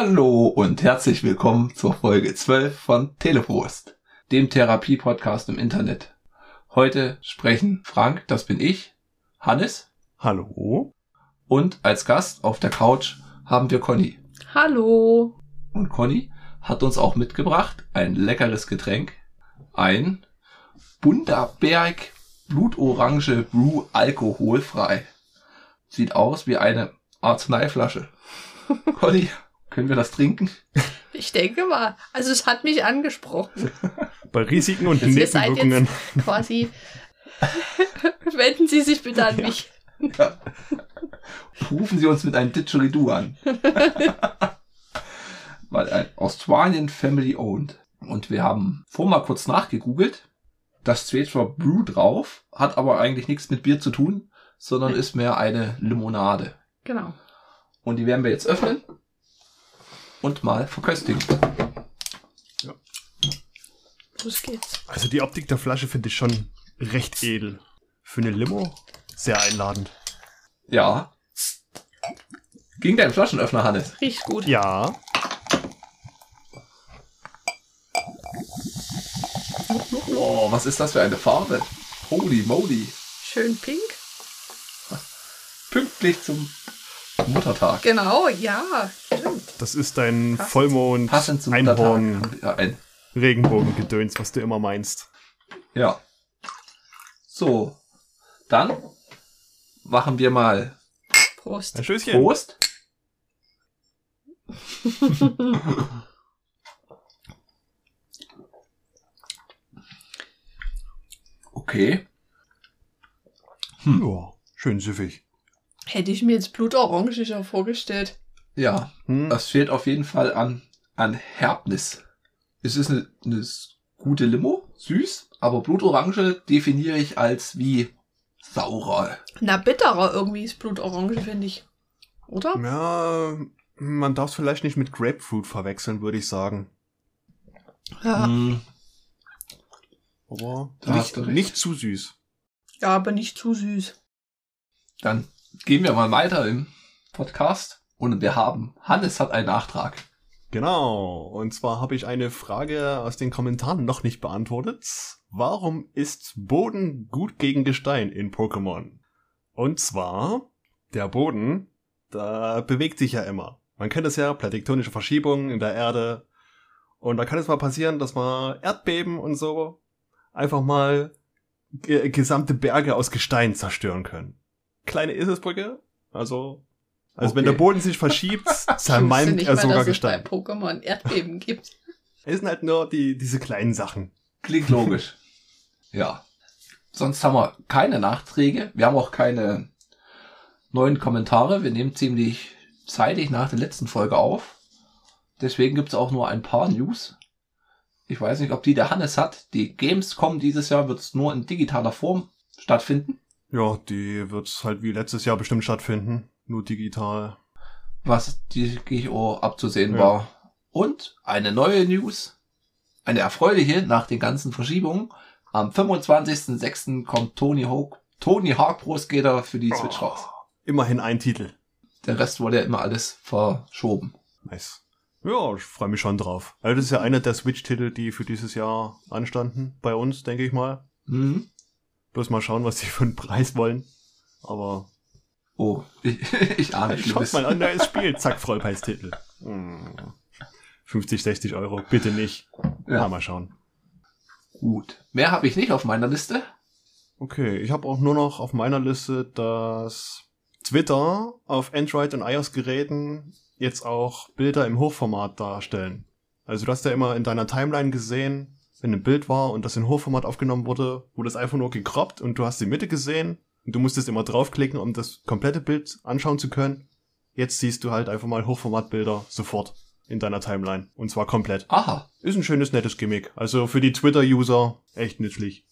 Hallo und herzlich willkommen zur Folge 12 von Teleprost, dem Therapie-Podcast im Internet. Heute sprechen Frank, das bin ich, Hannes Hallo. und als Gast auf der Couch haben wir Conny. Hallo. Und Conny hat uns auch mitgebracht ein leckeres Getränk, ein Bundaberg Blutorange Brew alkoholfrei. Sieht aus wie eine Arzneiflasche. Conny, können wir das trinken? Ich denke mal, also es hat mich angesprochen. Bei Risiken und seid Nebenwirkungen. jetzt quasi. Wenden Sie sich bitte an mich. Ja. Rufen Sie uns mit einem Didgeridoo an. Weil ein Australian Family Owned. Und wir haben vorhin mal kurz nachgegoogelt. Das steht zwar Brew drauf, hat aber eigentlich nichts mit Bier zu tun, sondern ist mehr eine Limonade. Genau. Und die werden wir jetzt öffnen und mal verköstigen. Los geht's. Also die Optik der Flasche finde ich schon recht edel. Für eine Limo sehr einladend. Ja. Ging dein Flaschenöffner, Hannes? Riecht gut. Ja. Oh, was ist das für eine Farbe? Holy moly. Schön pink. Pünktlich zum Muttertag. Genau, ja. Stimmt. Das ist dein Passend- Vollmond, Passend zum Einhorn. Ja, ein, Regenbogengedöns, was du immer meinst. ja. So. Dann machen wir mal Prost. Ein Schößchen. Prost. Okay. Ja, schön süffig. Hätte ich mir jetzt blutorange vorgestellt. Ja, Hm. das fehlt auf jeden Fall an, an Herbnis. Es ist eine, eine gute Limo, süß, aber Blutorange definiere ich als wie saurer. Na, bitterer irgendwie ist blutorange, finde ich. Oder? Ja, man darf es vielleicht nicht mit Grapefruit verwechseln, würde ich sagen. Ja. Hm, Aber Da nicht, nicht zu süß. Ja, aber nicht zu süß. Dann gehen wir mal weiter im Podcast. Und wir haben, Hannes hat einen Nachtrag. Genau. Und zwar habe ich eine Frage aus den Kommentaren noch nicht beantwortet. Warum ist Boden gut gegen Gestein in Pokémon? Und zwar, der Boden, da bewegt sich ja immer. Man kennt es ja, tektonische Verschiebungen in der Erde. Und da kann es mal passieren, dass man Erdbeben und so einfach mal ge gesamte Berge aus Gestein zerstören können. Kleine Eselsbrücke, also, also wenn Okay. der Boden sich verschiebt, Ich wusste zermalmt nicht er mal, sogar dass Gestein. es bei Pokémon Erdbeben gibt. Es sind halt nur die, diese kleinen Sachen. Klingt logisch. ja. Sonst haben wir keine Nachträge. Wir haben auch keine neuen Kommentare. Wir nehmen ziemlich zeitig nach der letzten Folge auf. Deswegen gibt's auch nur ein paar News. Ich weiß nicht, ob die der Hannes hat. Die Gamescom dieses Jahr wird's nur in digitaler Form stattfinden. Ja, die wird halt wie letztes Jahr bestimmt stattfinden. Nur digital. was die GO abzusehen Ja. war. Und eine neue News, eine erfreuliche nach den ganzen Verschiebungen. Am 25.06. kommt Tony Hawk, Tony Hawk Pro Skater für die Switch Oh. raus. Immerhin ein Titel. Der Rest wurde ja immer alles verschoben. Nice. Ja, ich freue mich schon drauf. Also das ist ja einer der Switch-Titel, die für dieses Jahr anstanden. Bei uns, denke ich mal. Mhm. Bloß mal schauen, was die für einen Preis wollen. Aber Oh, ich, ich ahne schaut Schlimmes. mal an, neues Spiel. Zack, Vollpreistitel. Hm. 50, 60 Euro. Bitte nicht. Ja. Mal schauen. gut. Mehr habe ich nicht auf meiner Liste. Okay, ich habe auch nur noch auf meiner Liste, dass Twitter auf Android und iOS-Geräten jetzt auch Bilder im Hochformat darstellen. Also du hast ja immer in deiner Timeline gesehen, wenn ein Bild war und das in Hochformat aufgenommen wurde, wurde es einfach nur gekroppt und du hast die Mitte gesehen du musstest immer draufklicken, um das komplette Bild anschauen zu können. Jetzt siehst du halt einfach mal Hochformatbilder sofort in deiner Timeline und zwar komplett. Aha. Ist ein schönes, nettes Gimmick. Also für die Twitter-User echt nützlich.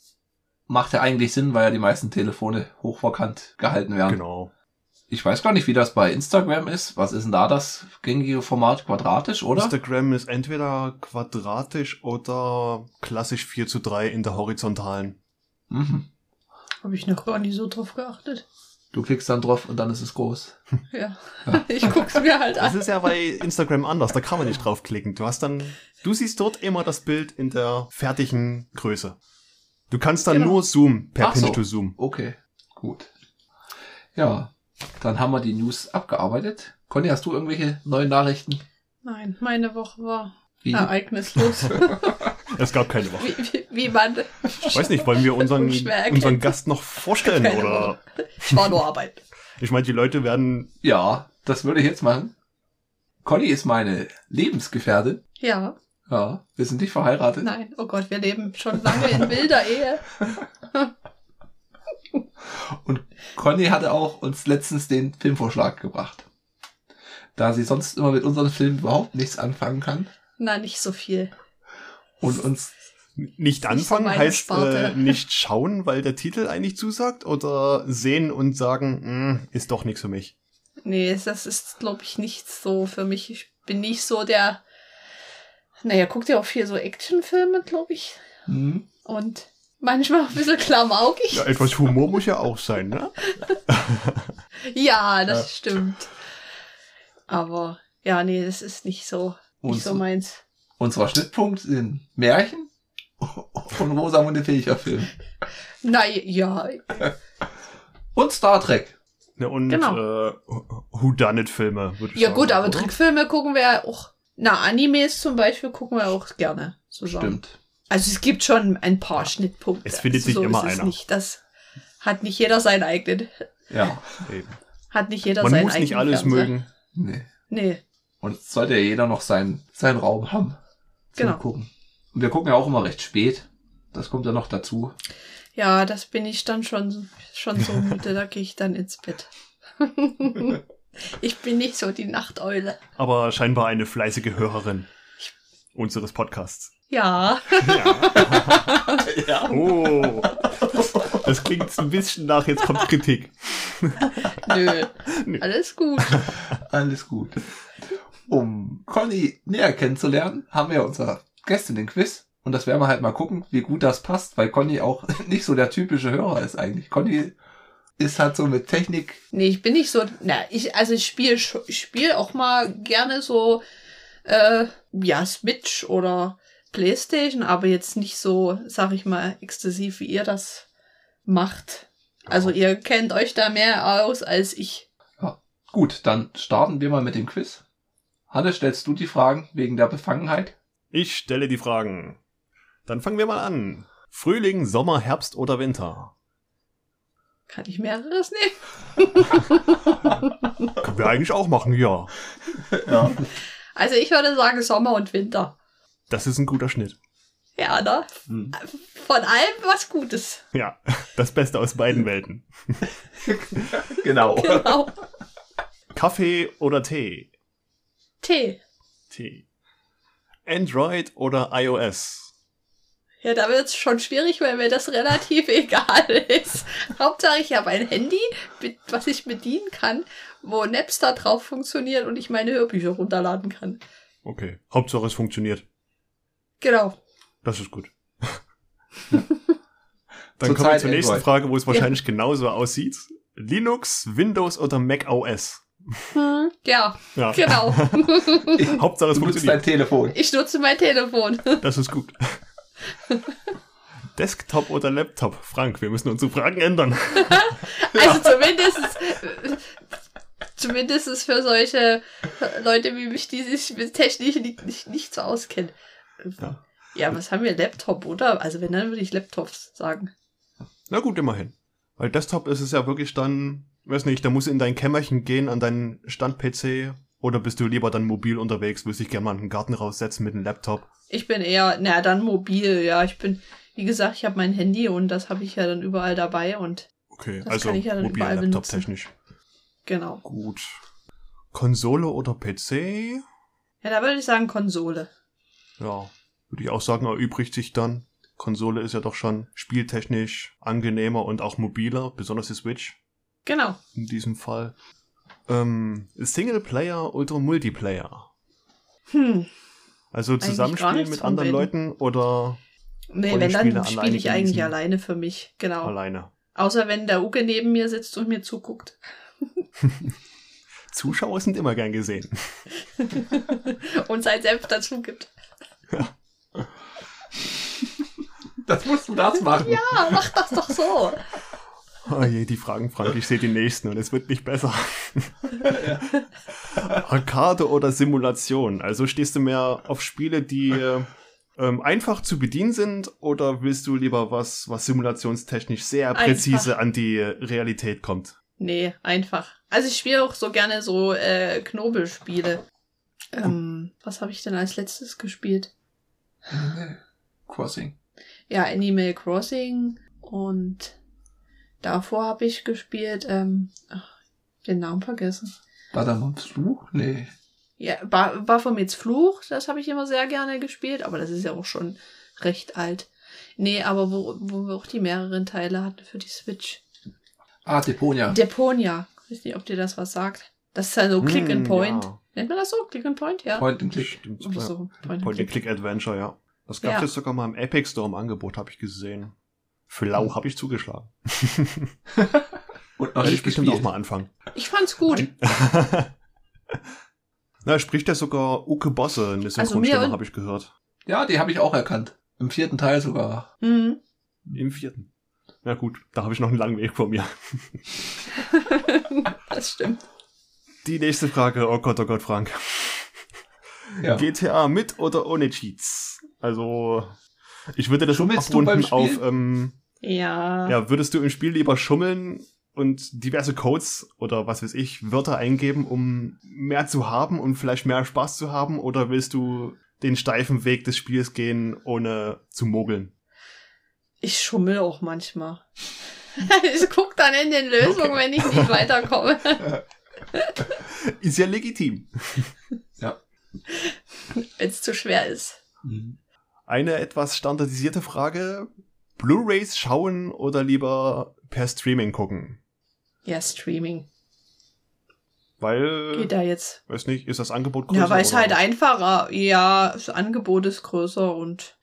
Macht ja eigentlich Sinn, weil ja die meisten Telefone hochverkannt gehalten werden. Genau. Ich weiß gar nicht, wie das bei Instagram ist. Was ist denn da das gängige Format? Quadratisch, oder? Instagram ist entweder quadratisch oder klassisch 4 zu 3 in der horizontalen. Mhm. Habe ich noch gar nicht so drauf geachtet. Du klickst dann drauf und dann ist es groß. Ja. Ja. Ich guck's mir halt Das an. ist ja bei Instagram anders, da kann man nicht draufklicken. Du hast dann, du siehst dort immer das Bild in der fertigen Größe. Du kannst dann Genau. nur zoomen, per Ach so. Pinch to Zoom. Okay, gut. Ja, dann haben wir die News abgearbeitet. Conny, hast du irgendwelche neuen Nachrichten? Nein, meine Woche war Wie? ereignislos. Es gab keine Woche. wie, wie, wie man. Weiß nicht, wollen wir unseren, unseren Gast noch vorstellen? Keine Oder? Woche. Ich war nur Arbeit. Ich meine, die Leute werden, Ja, das würde ich jetzt machen. Conny ist meine Lebensgefährtin. Ja, Ja, wir sind nicht verheiratet. nein. Oh Gott, wir leben schon lange in wilder Ehe. Und Conny hatte auch uns letztens den Filmvorschlag gebracht. Da sie sonst immer mit unseren Filmen überhaupt nichts anfangen kann Na, nicht so viel. Und uns nicht anfangen, meine heißt äh, nicht schauen, weil der Titel eigentlich zusagt, oder sehen und sagen, "Hm, ist doch nichts für mich. Nee, das ist, glaube ich, nicht so für mich. Ich bin nicht so der. Naja, guckt ja auch viel so Actionfilme, glaube ich. hm, Und manchmal auch ein bisschen klamaukig. Ja, etwas Humor muss ja auch sein, ne? Ja, das Ja. stimmt. Aber ja, nee, das ist nicht so, Und nicht so meins. Unser Schnittpunkt sind Märchen und Rosamunde Pilcher Film. Na ja, Und Star Trek. ne und Genau. äh, Whodunit-Filme, würde ich ja sagen. gut, aber oder? Trickfilme gucken wir ja auch. Na, Animes zum Beispiel gucken wir auch gerne zusammen. Stimmt. Also es gibt schon ein paar Schnittpunkte. Es findet also sich so immer ist es einer. Nicht. Das hat nicht jeder seinen eigenen. Ja. Eben. Hat nicht jeder Man seinen muss eigenen nicht alles Fernseher. mögen. Nee. Nee. Und es sollte ja jeder noch seinen, seinen Raum haben. Genau. Gucken. Und wir gucken ja auch immer recht spät. Das kommt ja noch dazu. Ja, das bin ich dann schon, schon so müde, da gehe ich dann ins Bett. ich bin nicht so die Nachteule. Aber scheinbar eine fleißige Hörerin unseres Podcasts. Ja. Ja. Oh, das klingt ein bisschen nach, jetzt kommt Kritik. Nö. Nö. Alles gut. Alles gut. Um Conny näher kennenzulernen, haben wir unser Gäste in den Quiz. Und das werden wir halt mal gucken, wie gut das passt, weil Conny auch nicht so der typische Hörer ist eigentlich. Conny ist halt so mit Technik. Nee, ich bin nicht so. Na, ich, also ich spiele ich spiel auch mal gerne so, äh, ja, Switch oder Playstation, aber jetzt nicht so, sag ich mal, exzessiv, wie ihr das macht. Also ihr kennt euch da mehr aus als ich. Gut, dann starten wir mal mit dem Quiz. Hannes, stellst du die Fragen wegen der Befangenheit? Ich stelle die Fragen. Dann fangen wir mal an. Frühling, Sommer, Herbst oder Winter? Kann ich mehreres nehmen? Können wir eigentlich auch machen, ja. Ja. Also ich würde sagen Sommer und Winter. Das ist ein guter Schnitt. Ja, ne? Hm. Von allem was Gutes. Ja, das Beste aus beiden Welten. Genau. Genau. Kaffee oder Tee? Tee. Tee. Android oder iOS? Ja, da wird's schon schwierig, weil mir das relativ egal ist. Hauptsache, ich habe ein Handy, mit, was ich bedienen kann, wo Napster drauf funktioniert und ich meine Hörbücher runterladen kann. Okay. Hauptsache es funktioniert. Genau. Das ist gut. Dann kommen wir Zurzeit zur nächsten Android. Frage, wo es wahrscheinlich genauso aussieht. Linux, Windows oder Mac OS? Hm, ja, Ja. genau. Hauptsache es Du nutzt dein. Telefon. Ich nutze mein Telefon. Das ist gut. Desktop oder Laptop? Frank, wir müssen unsere Fragen ändern. Also zumindest, zumindest für solche Leute wie mich, die sich mit Technik nicht, nicht, nicht so auskennen. Ja. Ja, was haben wir? Laptop, oder? Also wenn, dann würde ich Laptops sagen. Na gut, immerhin. Weil Desktop ist es ja wirklich dann, weiß nicht, da musst du in dein Kämmerchen gehen an deinen Stand-PC oder bist du lieber dann mobil unterwegs, willst dich gerne mal in den Garten raussetzen mit einem Laptop. Ich bin eher, na dann mobil, ja. Ich bin, wie gesagt, ich habe mein Handy und das habe ich ja dann überall dabei und Okay, Das also kann ich ja dann mobil, überall Laptop benutzen. technisch. genau. Gut. Konsole oder PC? Ja, da würde ich sagen Konsole. Ja, würde ich auch sagen, erübrigt sich dann. Konsole ist ja doch schon spieltechnisch angenehmer und auch mobiler, besonders die Switch Genau. in diesem Fall. Ähm, Singleplayer oder Multiplayer? Hm. Also Zusammenspielen mit anderen. Leuten oder Nee, wenn Spiele dann spiele ich eigentlich alleine für mich. Genau. alleine? Außer wenn der Uke neben mir sitzt und mir zuguckt. Zuschauer sind immer gern gesehen. und sein Senf dazu gibt. Das musst du das machen. Ja, mach das doch so. Oh je, die Fragen, Frank, ich sehe die nächsten und es wird nicht besser. Arcade oder Simulation? Also stehst du mehr auf Spiele, die ähm, einfach zu bedienen sind oder willst du lieber was, was simulationstechnisch sehr präzise Einfach. an die Realität kommt? Nee, einfach. Also ich spiele auch so gerne so äh, Knobelspiele. Ähm, was habe ich denn als letztes gespielt? Crossing. Ja, Animal Crossing und davor habe ich gespielt, ähm, ach, den Namen vergessen. War da mal ein Fluch? Nee. Ja, Ba- Baphomets Fluch, das habe ich immer sehr gerne gespielt, aber das ist ja auch schon recht alt. Nee, aber wo, wo wir auch die mehreren Teile hatten für die Switch. Ah, Deponia. Deponia. Ich weiß nicht, ob dir das was sagt. Das ist ja so Click and Hm, Point. ja. Nennt man das so? Click and Point, ja. Point and Click. Stimmt. Oder ja. so. Point and Click. Point-and-Click-Adventure, ja. Das gab Ja. es sogar mal im Epic Store im Angebot, habe ich gesehen. Für lau habe ich zugeschlagen. Und noch Werde ich bestimmt auch mal anfangen. Ich fand's gut. Na, spricht ja sogar Uke Bosse, eine mir Synchronstimme, und- habe ich gehört. Ja, die habe ich auch erkannt. Im vierten Teil sogar. Mhm. Im vierten. Na gut, da habe ich noch einen langen Weg vor mir. das stimmt. Die nächste Frage, oh Gott, oh Gott, Frank. Ja. GTA mit oder ohne Cheats? Also, ich würde das Schummelst du beim abrunden auf, Spiel? ähm, Ja. ja, würdest du im Spiel lieber schummeln und diverse Codes oder was weiß ich, Wörter eingeben, um mehr zu haben und vielleicht mehr Spaß zu haben? Oder willst du den steifen Weg des Spiels gehen, ohne zu mogeln? Ich schummel auch manchmal. ich guck dann in den Lösungen, wenn ich nicht weiterkomme. Ist ja legitim. wenn es zu schwer ist. Mhm. Eine etwas standardisierte Frage. Blu-rays schauen oder lieber per Streaming gucken? Ja, Streaming. Weil, Geht da jetzt. weiß nicht, ist das Angebot größer? Ja, weil es halt einfacher. Ja, das Angebot ist größer und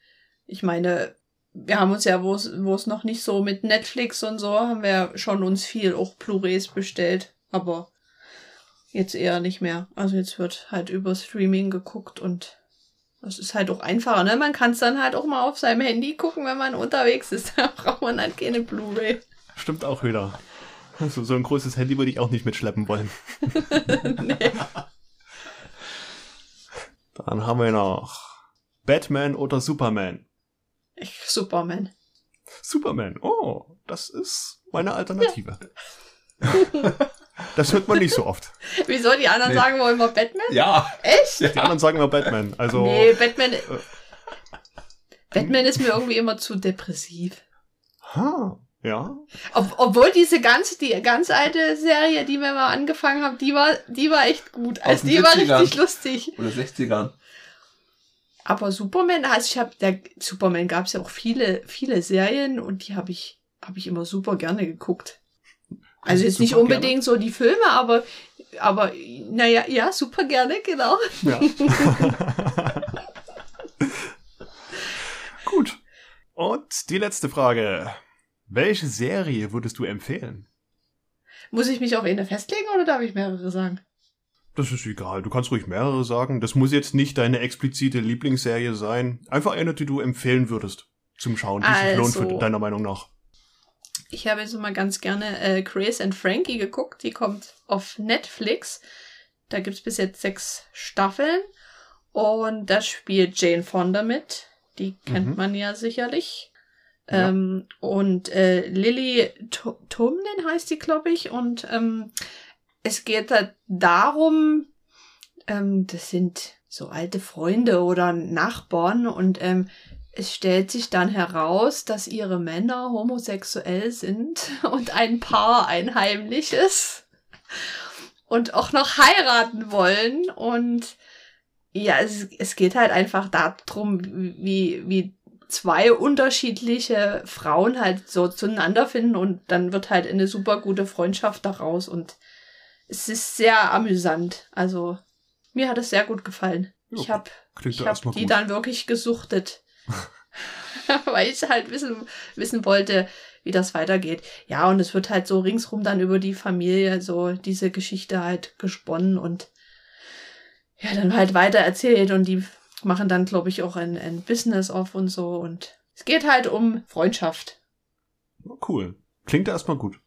ich meine, wir haben uns ja, wo es noch nicht so mit Netflix und so, haben wir schon uns viel auch Blu-rays bestellt. Aber jetzt eher nicht mehr. Also jetzt wird halt über Streaming geguckt und das ist halt auch einfacher, ne? Man kann es dann halt auch mal auf seinem Handy gucken, wenn man unterwegs ist. Da braucht man halt keine Blu-ray. Stimmt auch wieder. So, so ein großes Handy würde ich auch nicht mitschleppen wollen. nee. Dann haben wir noch Batman oder Superman. Ich, Superman. Superman, oh, das ist meine Alternative. das hört man nicht so oft. Wieso? Die anderen Nee. sagen wohl immer Batman? Ja. Echt? Die anderen sagen immer Batman. Also, Nee, Batman. Batman ist mir irgendwie immer zu depressiv. ha, ja. Ob, obwohl diese ganz, die ganz alte Serie, die wir mal angefangen haben, die war, die war echt gut. Also die war 70ern. richtig lustig. Oder 60ern. Aber Superman, also ich habe, der Superman gab es ja auch viele, viele Serien und die habe ich, habe ich immer super gerne geguckt. Also jetzt nicht unbedingt so die Filme, aber, aber, naja, ja, super gerne, genau. Ja. Gut. Und die letzte Frage. Welche Serie würdest du empfehlen? Muss ich mich auf eine festlegen oder darf ich mehrere sagen? Das ist egal. Du kannst ruhig mehrere sagen. Das muss jetzt nicht deine explizite Lieblingsserie sein. Einfach eine, die du empfehlen würdest zum Schauen, die sich lohnt Also- für deiner Meinung nach. Ich habe jetzt mal ganz gerne äh, Grace and Frankie geguckt. Die kommt auf Netflix. Da gibt's bis jetzt sechs Staffeln. Und da spielt Jane Fonda mit. Die kennt Mhm. man ja sicherlich. Ja. Ähm, und äh, Lily Tomlin heißt die, glaube ich. Und ähm, es geht da darum, ähm, das sind so alte Freunde oder Nachbarn und ähm, es stellt sich dann heraus, dass ihre Männer homosexuell sind und ein Paar ein heimliches und auch noch heiraten wollen. Und ja, es, es geht halt einfach darum, wie, wie zwei unterschiedliche Frauen halt so zueinander finden und dann wird halt eine super gute Freundschaft daraus und es ist sehr amüsant. Also mir hat es sehr gut gefallen. Ich habe Klingt ich ja hab die gut. dann wirklich gesuchtet. Weil ich halt wissen, wissen wollte, wie das weitergeht. Ja, und es wird halt so ringsrum dann über die Familie so diese Geschichte halt gesponnen und ja, dann halt weiter erzählt und die machen dann, glaube ich, auch ein, ein Business auf und so und es geht halt um Freundschaft. Cool. Klingt erstmal gut.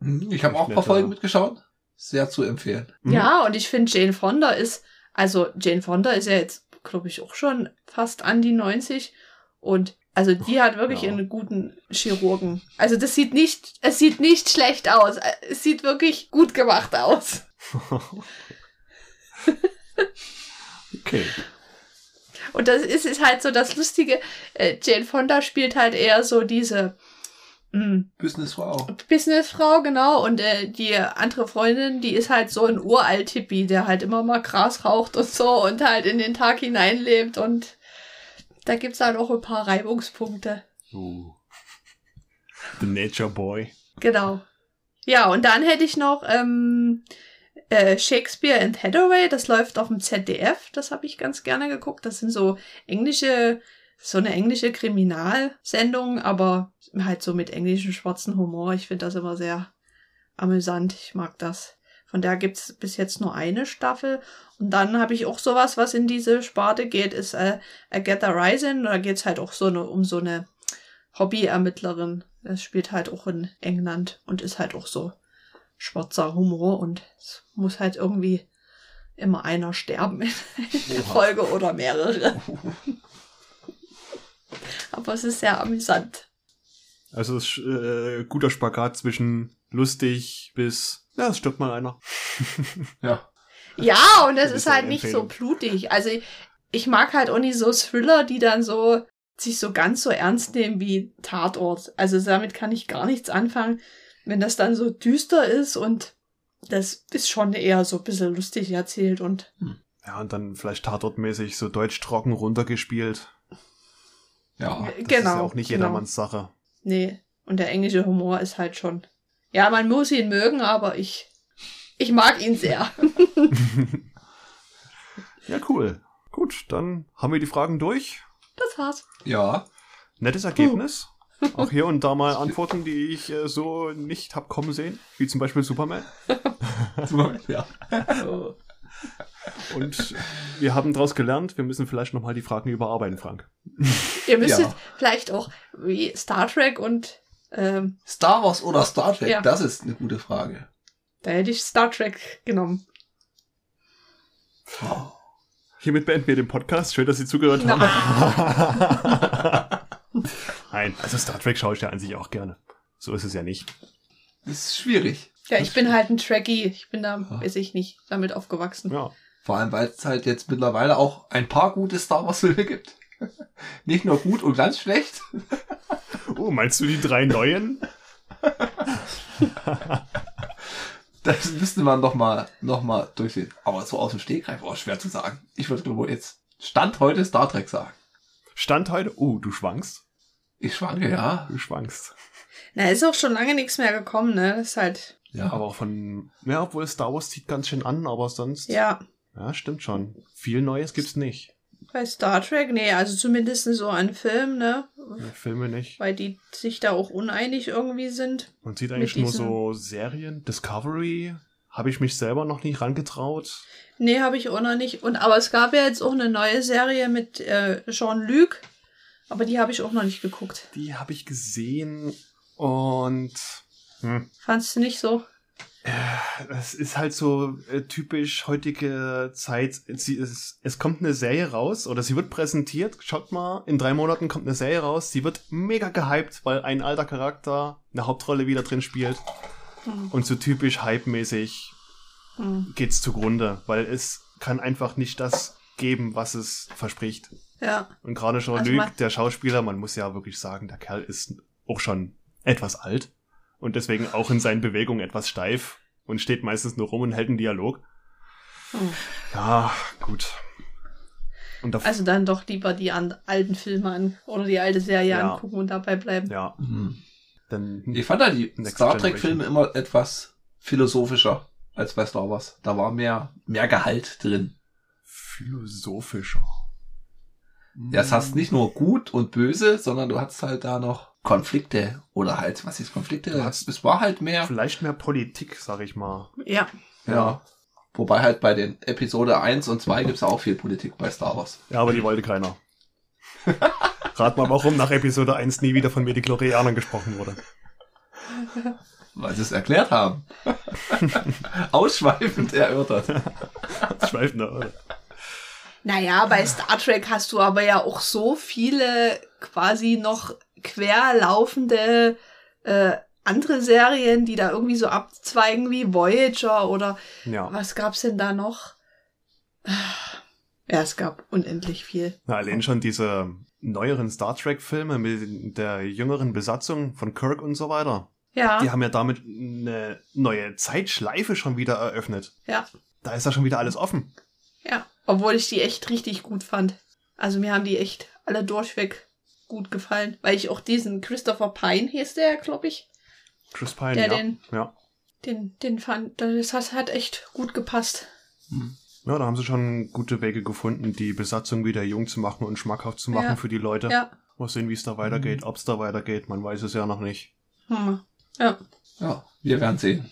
Mhm, Ich habe auch ein paar. Folgen mitgeschaut. Sehr zu empfehlen. Mhm. Ja, und ich finde Jane Fonda ist, also Jane Fonda ist ja jetzt, glaube ich, auch schon fast an die 90 und also die hat wirklich Ja. einen guten Chirurgen. Also das sieht nicht, es sieht nicht schlecht aus. Es sieht wirklich gut gemacht aus. okay. Und das ist, ist halt so das Lustige. Äh, Jane Fonda spielt halt eher so diese mh, Businessfrau. Businessfrau, genau. Und äh, die andere Freundin, die ist halt so ein Uralt-Hippie, der halt immer mal Gras raucht und so und halt in den Tag hineinlebt. Und da gibt's halt auch ein paar Reibungspunkte. Uh. The Nature Boy. Genau. Ja, und dann hätte ich noch ähm, äh, Shakespeare and Hathaway. Das läuft auf dem ZDF. Das habe ich ganz gerne geguckt. Das sind so englische, so eine englische Kriminalsendung, aber halt so mit englischem schwarzen Humor. Ich finde das immer sehr amüsant. Ich mag das. Von der gibt's bis jetzt nur eine Staffel. Und dann habe ich auch sowas, was in diese Sparte geht, ist äh, Agatha Rising. Da geht's halt auch so eine, um so eine Hobby-Ermittlerin. Das spielt halt auch in England und ist halt auch so schwarzer Humor und es muss halt irgendwie immer einer sterben in der. Folge oder mehrere. Aber es ist sehr amüsant. Also es ist äh, guter Spagat zwischen lustig bis ja, es stirbt mal einer. Ja. Ja, und es ist ist halt nicht so blutig. Also ich mag halt auch nicht so Thriller, die dann so sich so ganz so ernst nehmen wie Tatort. Also damit kann ich gar nichts anfangen, wenn das dann so düster ist und das ist schon eher so ein bisschen lustig erzählt und Ja, und dann vielleicht tatortmäßig so deutsch trocken runtergespielt. Ja. Das ist genau. ja auch nicht genau. jedermanns Sache. Nee, und der englische Humor ist halt schon. Ja, man muss ihn mögen, aber ich ich mag ihn sehr. ja, cool. Gut, dann haben wir die Fragen durch. Das war's. Ja. Nettes Ergebnis. Auch hier und da mal Antworten, die ich äh, so nicht hab kommen sehen. Wie zum Beispiel Superman. ja. Und wir haben daraus gelernt, wir müssen vielleicht nochmal die Fragen überarbeiten, Frank. Ihr müsstet Ja. vielleicht auch wie Star Trek und ähm, Star Wars oder Star Trek? Ja. Das ist eine gute Frage. Da hätte ich Star Trek genommen. Oh. Hiermit beenden wir den Podcast. Schön, dass Sie zugehört haben. Nein, also Star Trek schaue ich ja an sich auch gerne. So ist es ja nicht. Das ist schwierig. Ja, ich bin halt ein Trekkie. Ich bin da, weiß ich nicht, damit aufgewachsen. Ja. Vor allem, weil es halt jetzt mittlerweile auch ein paar gute Star Wars Filme gibt. Nicht nur gut und ganz schlecht. Oh, meinst du die drei neuen? Das müsste man noch mal, noch mal durchsehen. Aber so aus dem Stegreif, oh, schwer zu sagen. Ich würde glaube jetzt Stand heute Star Trek sagen. Stand heute? Oh, du schwankst. Ich schwanke, ja. Du schwankst. Na, ist auch schon lange nichts mehr gekommen, ne? Das ist halt, Ja, Aber auch von, ja, obwohl Star Wars zieht ganz schön an, aber sonst. ja. Ja, stimmt schon. Viel Neues gibt's nicht. Bei Star Trek, nee, also zumindest so an Film, ne? Ja, Filme nicht. Weil die sich da auch uneinig irgendwie sind. Man sieht eigentlich nur so Serien. Discovery habe ich mich selber noch nicht rangetraut. Nee, habe ich auch noch nicht. Und aber es gab ja jetzt auch eine neue Serie mit äh, Jean-Luc. Aber die habe ich auch noch nicht geguckt. Die habe ich gesehen und hm, Fandst du nicht so? Es ist halt so äh, typisch heutige Zeit. Sie, es, es kommt eine Serie raus oder sie wird präsentiert. Schaut mal, in drei Monaten kommt eine Serie raus. Sie wird mega gehypt, weil ein alter Charakter eine Hauptrolle wieder drin spielt. Hm. Und so typisch hype-mäßig Hm. geht's zugrunde, weil es kann einfach nicht das geben, was es verspricht. Ja. Und gerade Also Jean-Luc, man- der Schauspieler, man muss ja wirklich sagen, der Kerl ist auch schon etwas alt und deswegen auch in seinen Bewegungen etwas steif und steht meistens nur rum und hält einen Dialog. Hm. Ja, gut. Und da, Also dann doch lieber die an, alten Filme an oder die alte Serie Ja. angucken und dabei bleiben. ja, Hm. dann Ich fand da die Next Star Trek Filme immer etwas philosophischer als bei Star Wars. Da war mehr, mehr Gehalt drin. philosophischer. Ja, es hast nicht nur gut und böse, sondern du hattest halt da noch Konflikte oder halt, was ist Konflikte? Hast- Es war halt mehr, Vielleicht mehr Politik, sag ich mal. Ja. ja. Wobei halt bei den Episode 1 und 2 gibt's ja auch viel Politik bei Star Wars. Ja, aber die wollte keiner. Rat mal, warum nach Episode 1 nie wieder von Mediklorianern gesprochen wurde. Weil sie es erklärt haben. Ausschweifend erörtert. Schweifender, oder? Naja, bei Star Trek hast du aber ja auch so viele quasi noch querlaufende äh, andere Serien, die da irgendwie so abzweigen wie Voyager oder Ja. was gab's denn da noch? Ja, es gab unendlich viel. Na, allein schon diese neueren Star Trek-Filme mit der jüngeren Besatzung von Kirk und so weiter. Ja, Die haben ja damit eine neue Zeitschleife schon wieder eröffnet. ja, Da ist ja schon wieder alles offen. ja. Obwohl ich die echt richtig gut fand. Also mir haben die echt alle durchweg gut gefallen. Weil ich auch diesen Christopher Pine hieß der, glaube ich. Chris Pine, Der ja. den- ja. Den, den fand, das hat, echt gut gepasst. Ja, da haben sie schon gute Wege gefunden, die Besatzung wieder jung zu machen und schmackhaft zu machen Ja. für die Leute. Ja. Mal sehen, wie es da weitergeht, ob es da weitergeht. Man weiß es ja noch nicht. Hm. Ja. Ja, wir werden sehen.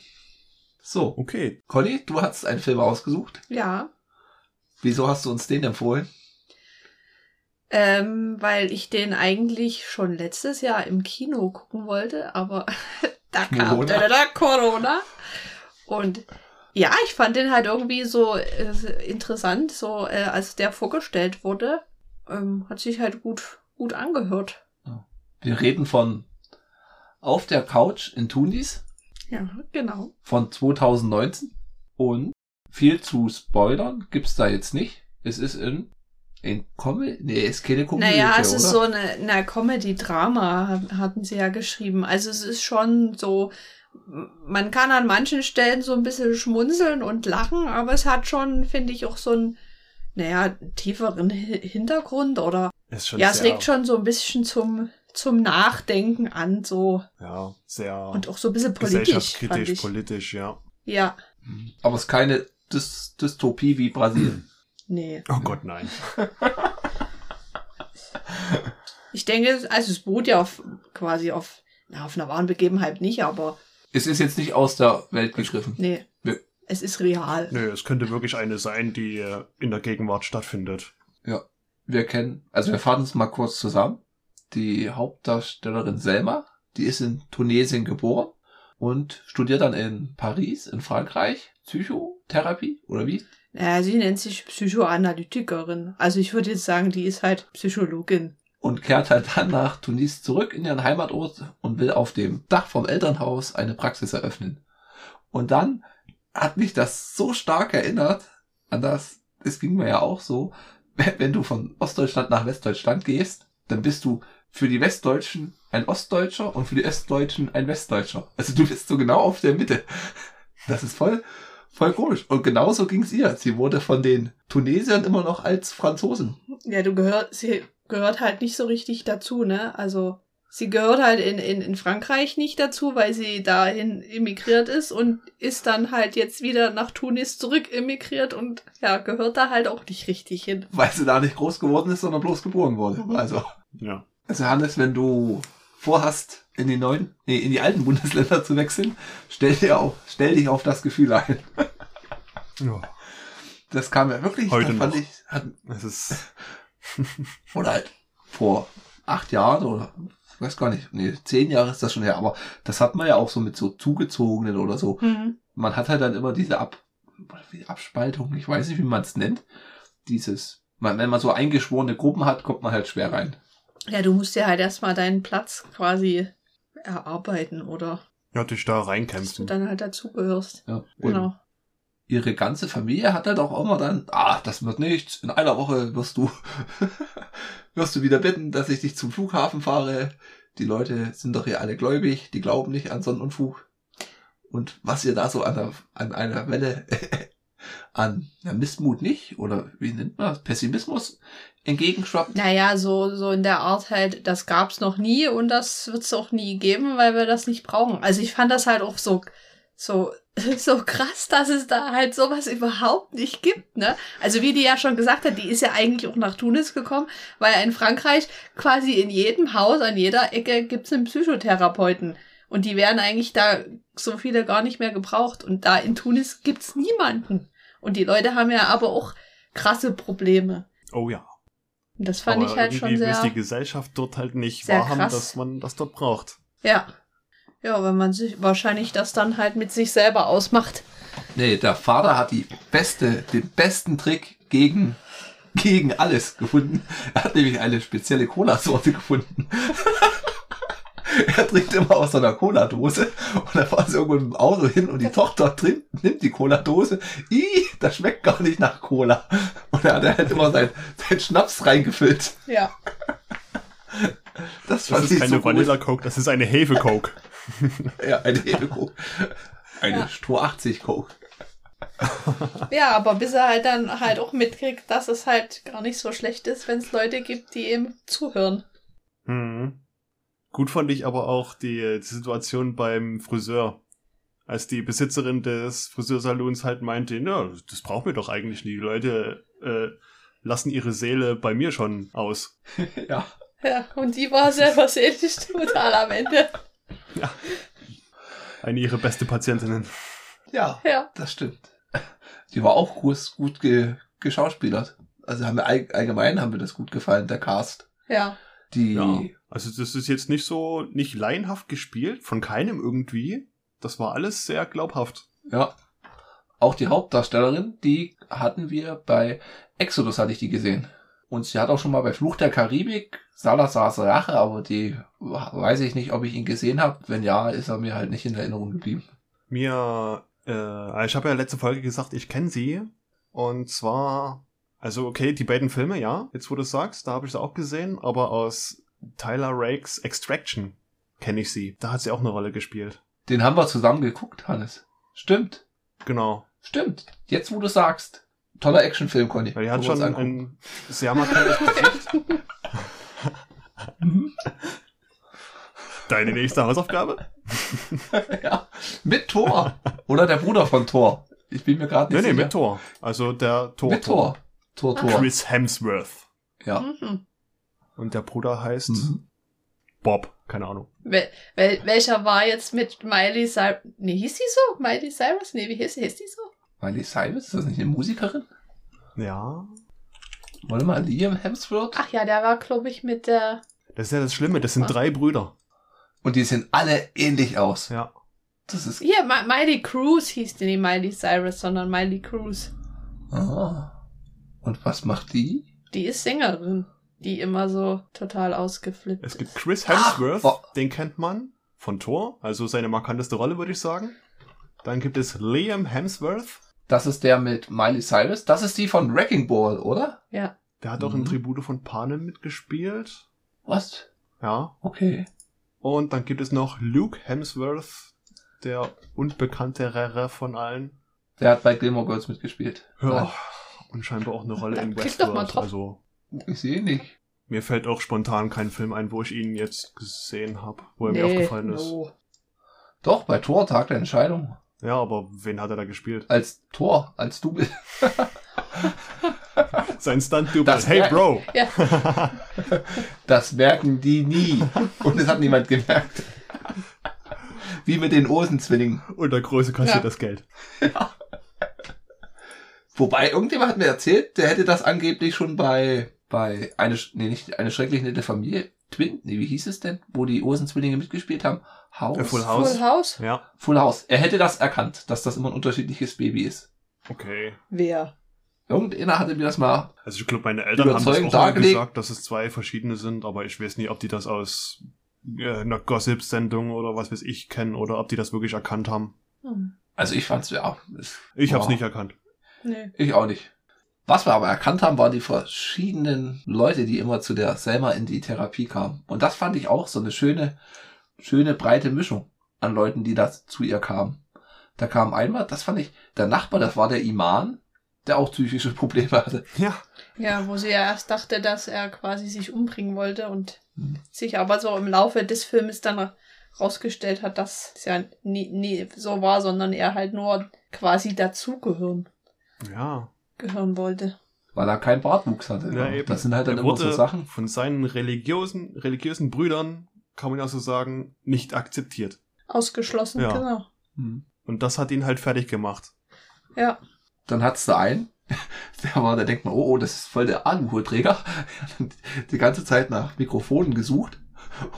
So, Okay. Conny, du hast einen Film ausgesucht. Ja. Wieso hast du uns den empfohlen? Ähm, weil ich den eigentlich schon letztes Jahr im Kino gucken wollte, aber da kam Corona. da, da, Corona. Und ja, ich fand den halt irgendwie so äh, interessant, so äh, als der vorgestellt wurde. Ähm, hat sich halt gut, gut angehört. Wir reden von Auf der Couch in Tunis Ja, genau. von 2019 und viel zu spoilern gibt's da jetzt nicht. Es ist in in Comedy, nee, ist keine Komödie, Naja, es oder? ist so eine, eine Comedy-Drama, hatten sie ja geschrieben. Also es ist schon so, man kann an manchen Stellen so ein bisschen schmunzeln und lachen, aber es hat schon, finde ich, auch so einen, naja, tieferen Hi- Hintergrund oder, Ist schon ja, es sehr, legt schon so ein bisschen zum, zum Nachdenken an, so, Ja, sehr und auch so ein bisschen politisch, gesellschaftskritisch, ich. politisch, ja. Ja, Aber es ist keine Dys Dystopie wie Brasilien. Nee. Oh Gott, nein. Ich denke, also es beruht ja auf, quasi auf, na, auf einer wahren Begebenheit nicht, aber es ist jetzt nicht aus der Welt gegriffen. Nee. Nö. Es ist real. Nö, es könnte wirklich eine sein, die äh, in der Gegenwart stattfindet. Wir kennen, also wir fahren uns mal kurz zusammen. Die Hauptdarstellerin Selma, die ist in Tunesien geboren und studiert dann in Paris, in Frankreich, Psychotherapie oder wie? Ja, sie nennt sich Psychoanalytikerin. Also ich würde jetzt sagen, die ist halt Psychologin. Und kehrt halt dann nach Tunis zurück in ihren Heimatort und will auf dem Dach vom Elternhaus eine Praxis eröffnen. Und dann hat mich das so stark erinnert an das, es ging mir ja auch so, wenn du von Ostdeutschland nach Westdeutschland gehst, dann bist du für die Westdeutschen ein Ostdeutscher und für die Ostdeutschen ein Westdeutscher. Also du bist so genau auf der Mitte. Das ist voll, voll komisch. Und genauso ging's ihr. Sie wurde von den Tunesiern immer noch als Franzosen. Ja, du gehört, sie gehört halt nicht so richtig dazu, ne? Also sie gehört halt in, in, in Frankreich nicht dazu, weil sie dahin emigriert ist und ist dann halt jetzt wieder nach Tunis zurück emigriert und ja, gehört da halt auch nicht richtig hin. Weil sie da nicht groß geworden ist, sondern bloß geboren wurde. Mhm. Also, Ja. also Hannes, wenn du vorhast, in die neuen, nee, in die alten Bundesländer zu wechseln, stell dir auf, stell dich auf das Gefühl ein. ja. Das kam ja wirklich, Heute das fand noch. ich, hat, Es ist. oder halt vor acht Jahren oder ich weiß gar nicht, nee, zehn Jahre ist das schon her, aber das hat man ja auch so mit so zugezogenen oder so. Mhm. Man hat halt dann immer diese Ab wie Abspaltung, ich weiß nicht, wie man es nennt. Dieses, man, wenn man so eingeschworene Gruppen hat, kommt man halt schwer rein. Ja, du musst dir halt erstmal deinen Platz quasi erarbeiten oder Ja, dich da dass du reinkämpfen. dann halt dazugehörst. Ja. Und Genau. ihre ganze Familie hat halt auch immer dann, ah, das wird nichts, in einer Woche wirst du, wirst du wieder bitten, dass ich dich zum Flughafen fahre. Die Leute sind doch hier alle gläubig, die glauben nicht an Sonnenunfug. Und was ihr da so an, der, an einer Welle an ja, Missmut nicht, oder wie nennt man das, Pessimismus entgegenschwappt. Naja, so, so in der Art halt, das gab's noch nie und das wird's auch nie geben, weil wir das nicht brauchen. Also ich fand das halt auch so, so, so krass, dass es da halt sowas überhaupt nicht gibt, ne? Also wie die ja schon gesagt hat, die ist ja eigentlich auch nach Tunis gekommen, weil in Frankreich quasi in jedem Haus, an jeder Ecke gibt's einen Psychotherapeuten. Und die werden eigentlich da so viele gar nicht mehr gebraucht. Und da in Tunis gibt's niemanden. Und die Leute haben ja aber auch krasse Probleme. Oh ja. Und das fand Aber ich halt schon irgendwie will sehr. die Gesellschaft dort halt nicht sehr wahrhaben, krass. dass man das dort braucht. Ja. Ja, wenn man sich wahrscheinlich das dann halt mit sich selber ausmacht. Nee, der Vater hat die beste, den besten Trick gegen, gegen alles gefunden. Er hat nämlich eine spezielle Cola-Sorte gefunden. er trinkt immer aus so einer Cola-Dose und dann fahren sie irgendwo mit dem Auto hin und die Tochter trinkt, nimmt die Cola-Dose. Ih, das schmeckt gar nicht nach Cola. Und er hat halt immer sein, sein Schnaps reingefüllt. Ja. Das Das ist ich keine so Vanilla. Coke, das ist eine Hefe Coke. Ja, eine Hefe-Coke. Eine Ja. Stroh 80 Coke. Ja, aber bis er halt dann halt auch mitkriegt, dass es halt gar nicht so schlecht ist, wenn es Leute gibt, die ihm zuhören. Mhm. Gut fand ich aber auch die, die Situation beim Friseur. Als die Besitzerin des Friseursalons halt meinte, ja, das brauchen wir doch eigentlich nie. Die Leute äh, lassen ihre Seele bei mir schon aus. Ja. Ja, und die war selber seelisch total am Ende. Eine ihrer beste Patientinnen. Ja. Ja. Das stimmt. Die war auch gut, gut ge, geschauspielert. Also haben wir all- allgemein haben wir das gut gefallen, der Cast. Ja. Die, Ja. Also das ist jetzt nicht so, nicht laienhaft gespielt, von keinem irgendwie. Das war alles sehr glaubhaft. ja. Auch die Hauptdarstellerin, die hatten wir bei Exodus hatte ich die gesehen. Und sie hat auch schon mal bei Fluch der Karibik Salazars Rache, aber die weiß ich nicht, ob ich ihn gesehen habe. Wenn ja, ist er mir halt nicht in Erinnerung geblieben. Mir, äh, ich habe ja letzte Folge gesagt, ich kenne sie. Und zwar, also okay, die beiden Filme, ja, jetzt wo du sagst, da habe ich sie auch gesehen, aber aus Tyler Rakes Extraction kenne ich sie. Da hat sie auch eine Rolle gespielt. Den haben wir zusammen geguckt, Hannes. Stimmt. Genau. Stimmt. Jetzt, wo du sagst. Toller Actionfilm, Conny. Weil die hat schon angucken. ein sehr markantes Gesicht. Deine nächste Hausaufgabe? ja. Mit Thor. Oder der Bruder von Thor. Ich bin mir gerade Nee, nicht nee, sicher. mit Thor. Also der Thor. Mit Thor. Thor, Thor. Chris Hemsworth. Ja. Mhm. Und der Bruder heißt Mhm. Bob. Keine Ahnung. Wel wel welcher war jetzt mit Miley Cyrus? Nee, hieß die so? Miley Cyrus? Nee, wie hieß, hieß die so? Miley Cyrus, ist das nicht eine Musikerin? Ja. Warte mal, Liam Hemsworth? Ach ja, der war, glaube ich, mit der. Das ist ja das Schlimme. Das sind Ah. drei Brüder. Und die sehen alle ähnlich aus. Ja. Das ist. Hier, Mi Miley Cruz hieß die nicht Miley Cyrus, sondern Miley Cruz. Ah. Und was macht die? Die ist Sängerin, die immer so total ausgeflippt Es gibt Chris Hemsworth. Ach, oh. Den kennt man von Thor. Also seine markanteste Rolle, würde ich sagen. Dann gibt es Liam Hemsworth. Das ist der mit Miley Cyrus. Das ist die von Wrecking Ball, oder? Ja. Der hat auch in Mhm. Tribute von Panem mitgespielt. Was? Ja. Okay. Und dann gibt es noch Luke Hemsworth, der unbekanntere von allen. Der hat bei Gilmore Girls mitgespielt. Ja. Und scheinbar auch eine Rolle Dann in klick doch mal Westworld. drauf. Also Ich sehe nicht. mir fällt auch spontan kein Film ein, wo ich ihn jetzt gesehen habe, wo er mir Nee, aufgefallen ist. no. Doch, bei Tor, Tag der Entscheidung. Ja, aber wen hat er da gespielt? Als Tor, als bist. Sein Stunt-Double. Das Hey Bro! Ja, Das merken die nie. Und es hat niemand gemerkt. Wie mit den Osenzwillingen. Und der Große kostet Ja. das Geld. Wobei, irgendjemand hat mir erzählt, der hätte das angeblich schon bei, bei eine, nee, nicht eine schrecklich nette Familie, Twin, nee, wie hieß es denn, wo die Osenzwillinge mitgespielt haben? House? Äh, Full House. Full House? Ja, Full House. Er hätte das erkannt, dass das immer ein unterschiedliches Baby ist. okay. Wer? Irgendeiner hatte mir das mal, Also ich glaube, meine Eltern haben das auch gesagt, dass es zwei verschiedene sind, aber ich weiß nicht, ob die das aus äh, einer Gossip-Sendung oder was weiß ich kennen oder ob die das wirklich erkannt haben. Hm. also ich fand's, ja, Ich hab's nicht erkannt. Nee. Ich auch nicht. Was wir aber erkannt haben, waren die verschiedenen Leute, die immer zu der Selma in die Therapie kamen. Und das fand ich auch so eine schöne, schöne breite Mischung an Leuten, die da zu ihr kamen. Da kam einmal, das fand ich, der Nachbar, das war der Iman, der auch psychische Probleme hatte. Ja, Ja, wo sie ja erst dachte, dass er quasi sich umbringen wollte und Hm. sich aber so im Laufe des Filmes dann rausgestellt hat, dass es ja nie, nie so war, sondern er halt nur quasi dazugehören Ja. Gehören wollte. Weil er keinen Bartwuchs hatte. Ja, eben. Das sind halt dann er immer so Sachen. von seinen religiösen, religiösen Brüdern, kann man ja so sagen, nicht akzeptiert. Ausgeschlossen, Ja. genau. Hm. Und das hat ihn halt fertig gemacht. Ja. Dann hat's da einen, der war, da denkt man, oh, oh, das ist voll der Aluhuträger. Die ganze Zeit nach Mikrofonen gesucht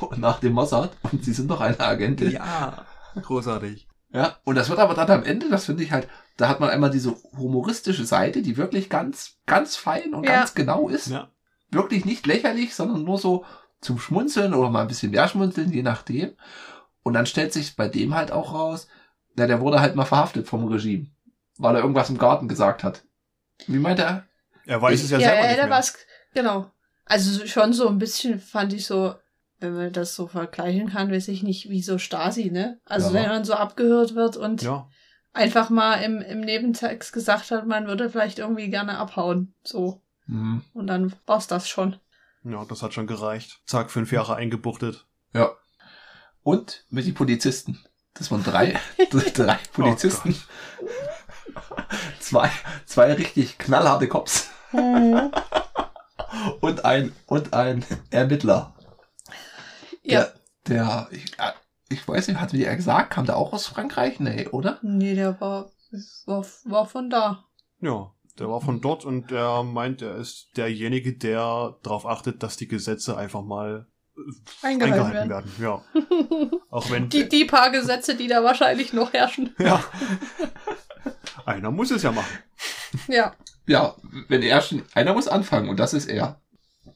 und nach dem Mossad und sie sind doch eine Agentin. Ja. Großartig. Ja, und das wird aber dann am Ende, das finde ich halt, da hat man einmal diese humoristische Seite, die wirklich ganz, ganz fein und Ja. ganz genau ist. Ja. Wirklich nicht lächerlich, sondern nur so zum Schmunzeln oder mal ein bisschen mehr schmunzeln, je nachdem. Und dann stellt sich bei dem halt auch raus, na, der wurde halt mal verhaftet vom Regime, weil er irgendwas im Garten gesagt hat. Wie meint er? Er weiß Ich- es ja, Ja, selber ja, nicht mehr. war's, genau. Also schon so ein bisschen fand ich so, wenn man das so vergleichen kann, weiß ich nicht, wie so Stasi, ne? Also Ja. wenn man so abgehört wird und Ja. einfach mal im, im Nebentext gesagt hat, man würde vielleicht irgendwie gerne abhauen. So. Hm, Und dann war's das schon. Ja, das hat schon gereicht. Zack, fünf Jahre eingebuchtet. ja. Und mit die Polizisten. Das waren drei, drei Polizisten. zwei, zwei richtig knallharte Cops. Und ein, und ein Ermittler. Ja. Der, der ich, äh, ich weiß nicht, hat mir er gesagt, kam der auch aus Frankreich? Nee, oder? Nee, der war, war, war von da. Ja, der war von dort und der meint, er ist derjenige, der darauf achtet, dass die Gesetze einfach mal äh, Eingehalten werden. Ja. Auch wenn Die, die paar Gesetze, die da wahrscheinlich noch herrschen. ja. Einer muss es ja machen. Ja. Ja, wenn er schon, einer muss anfangen und das ist er.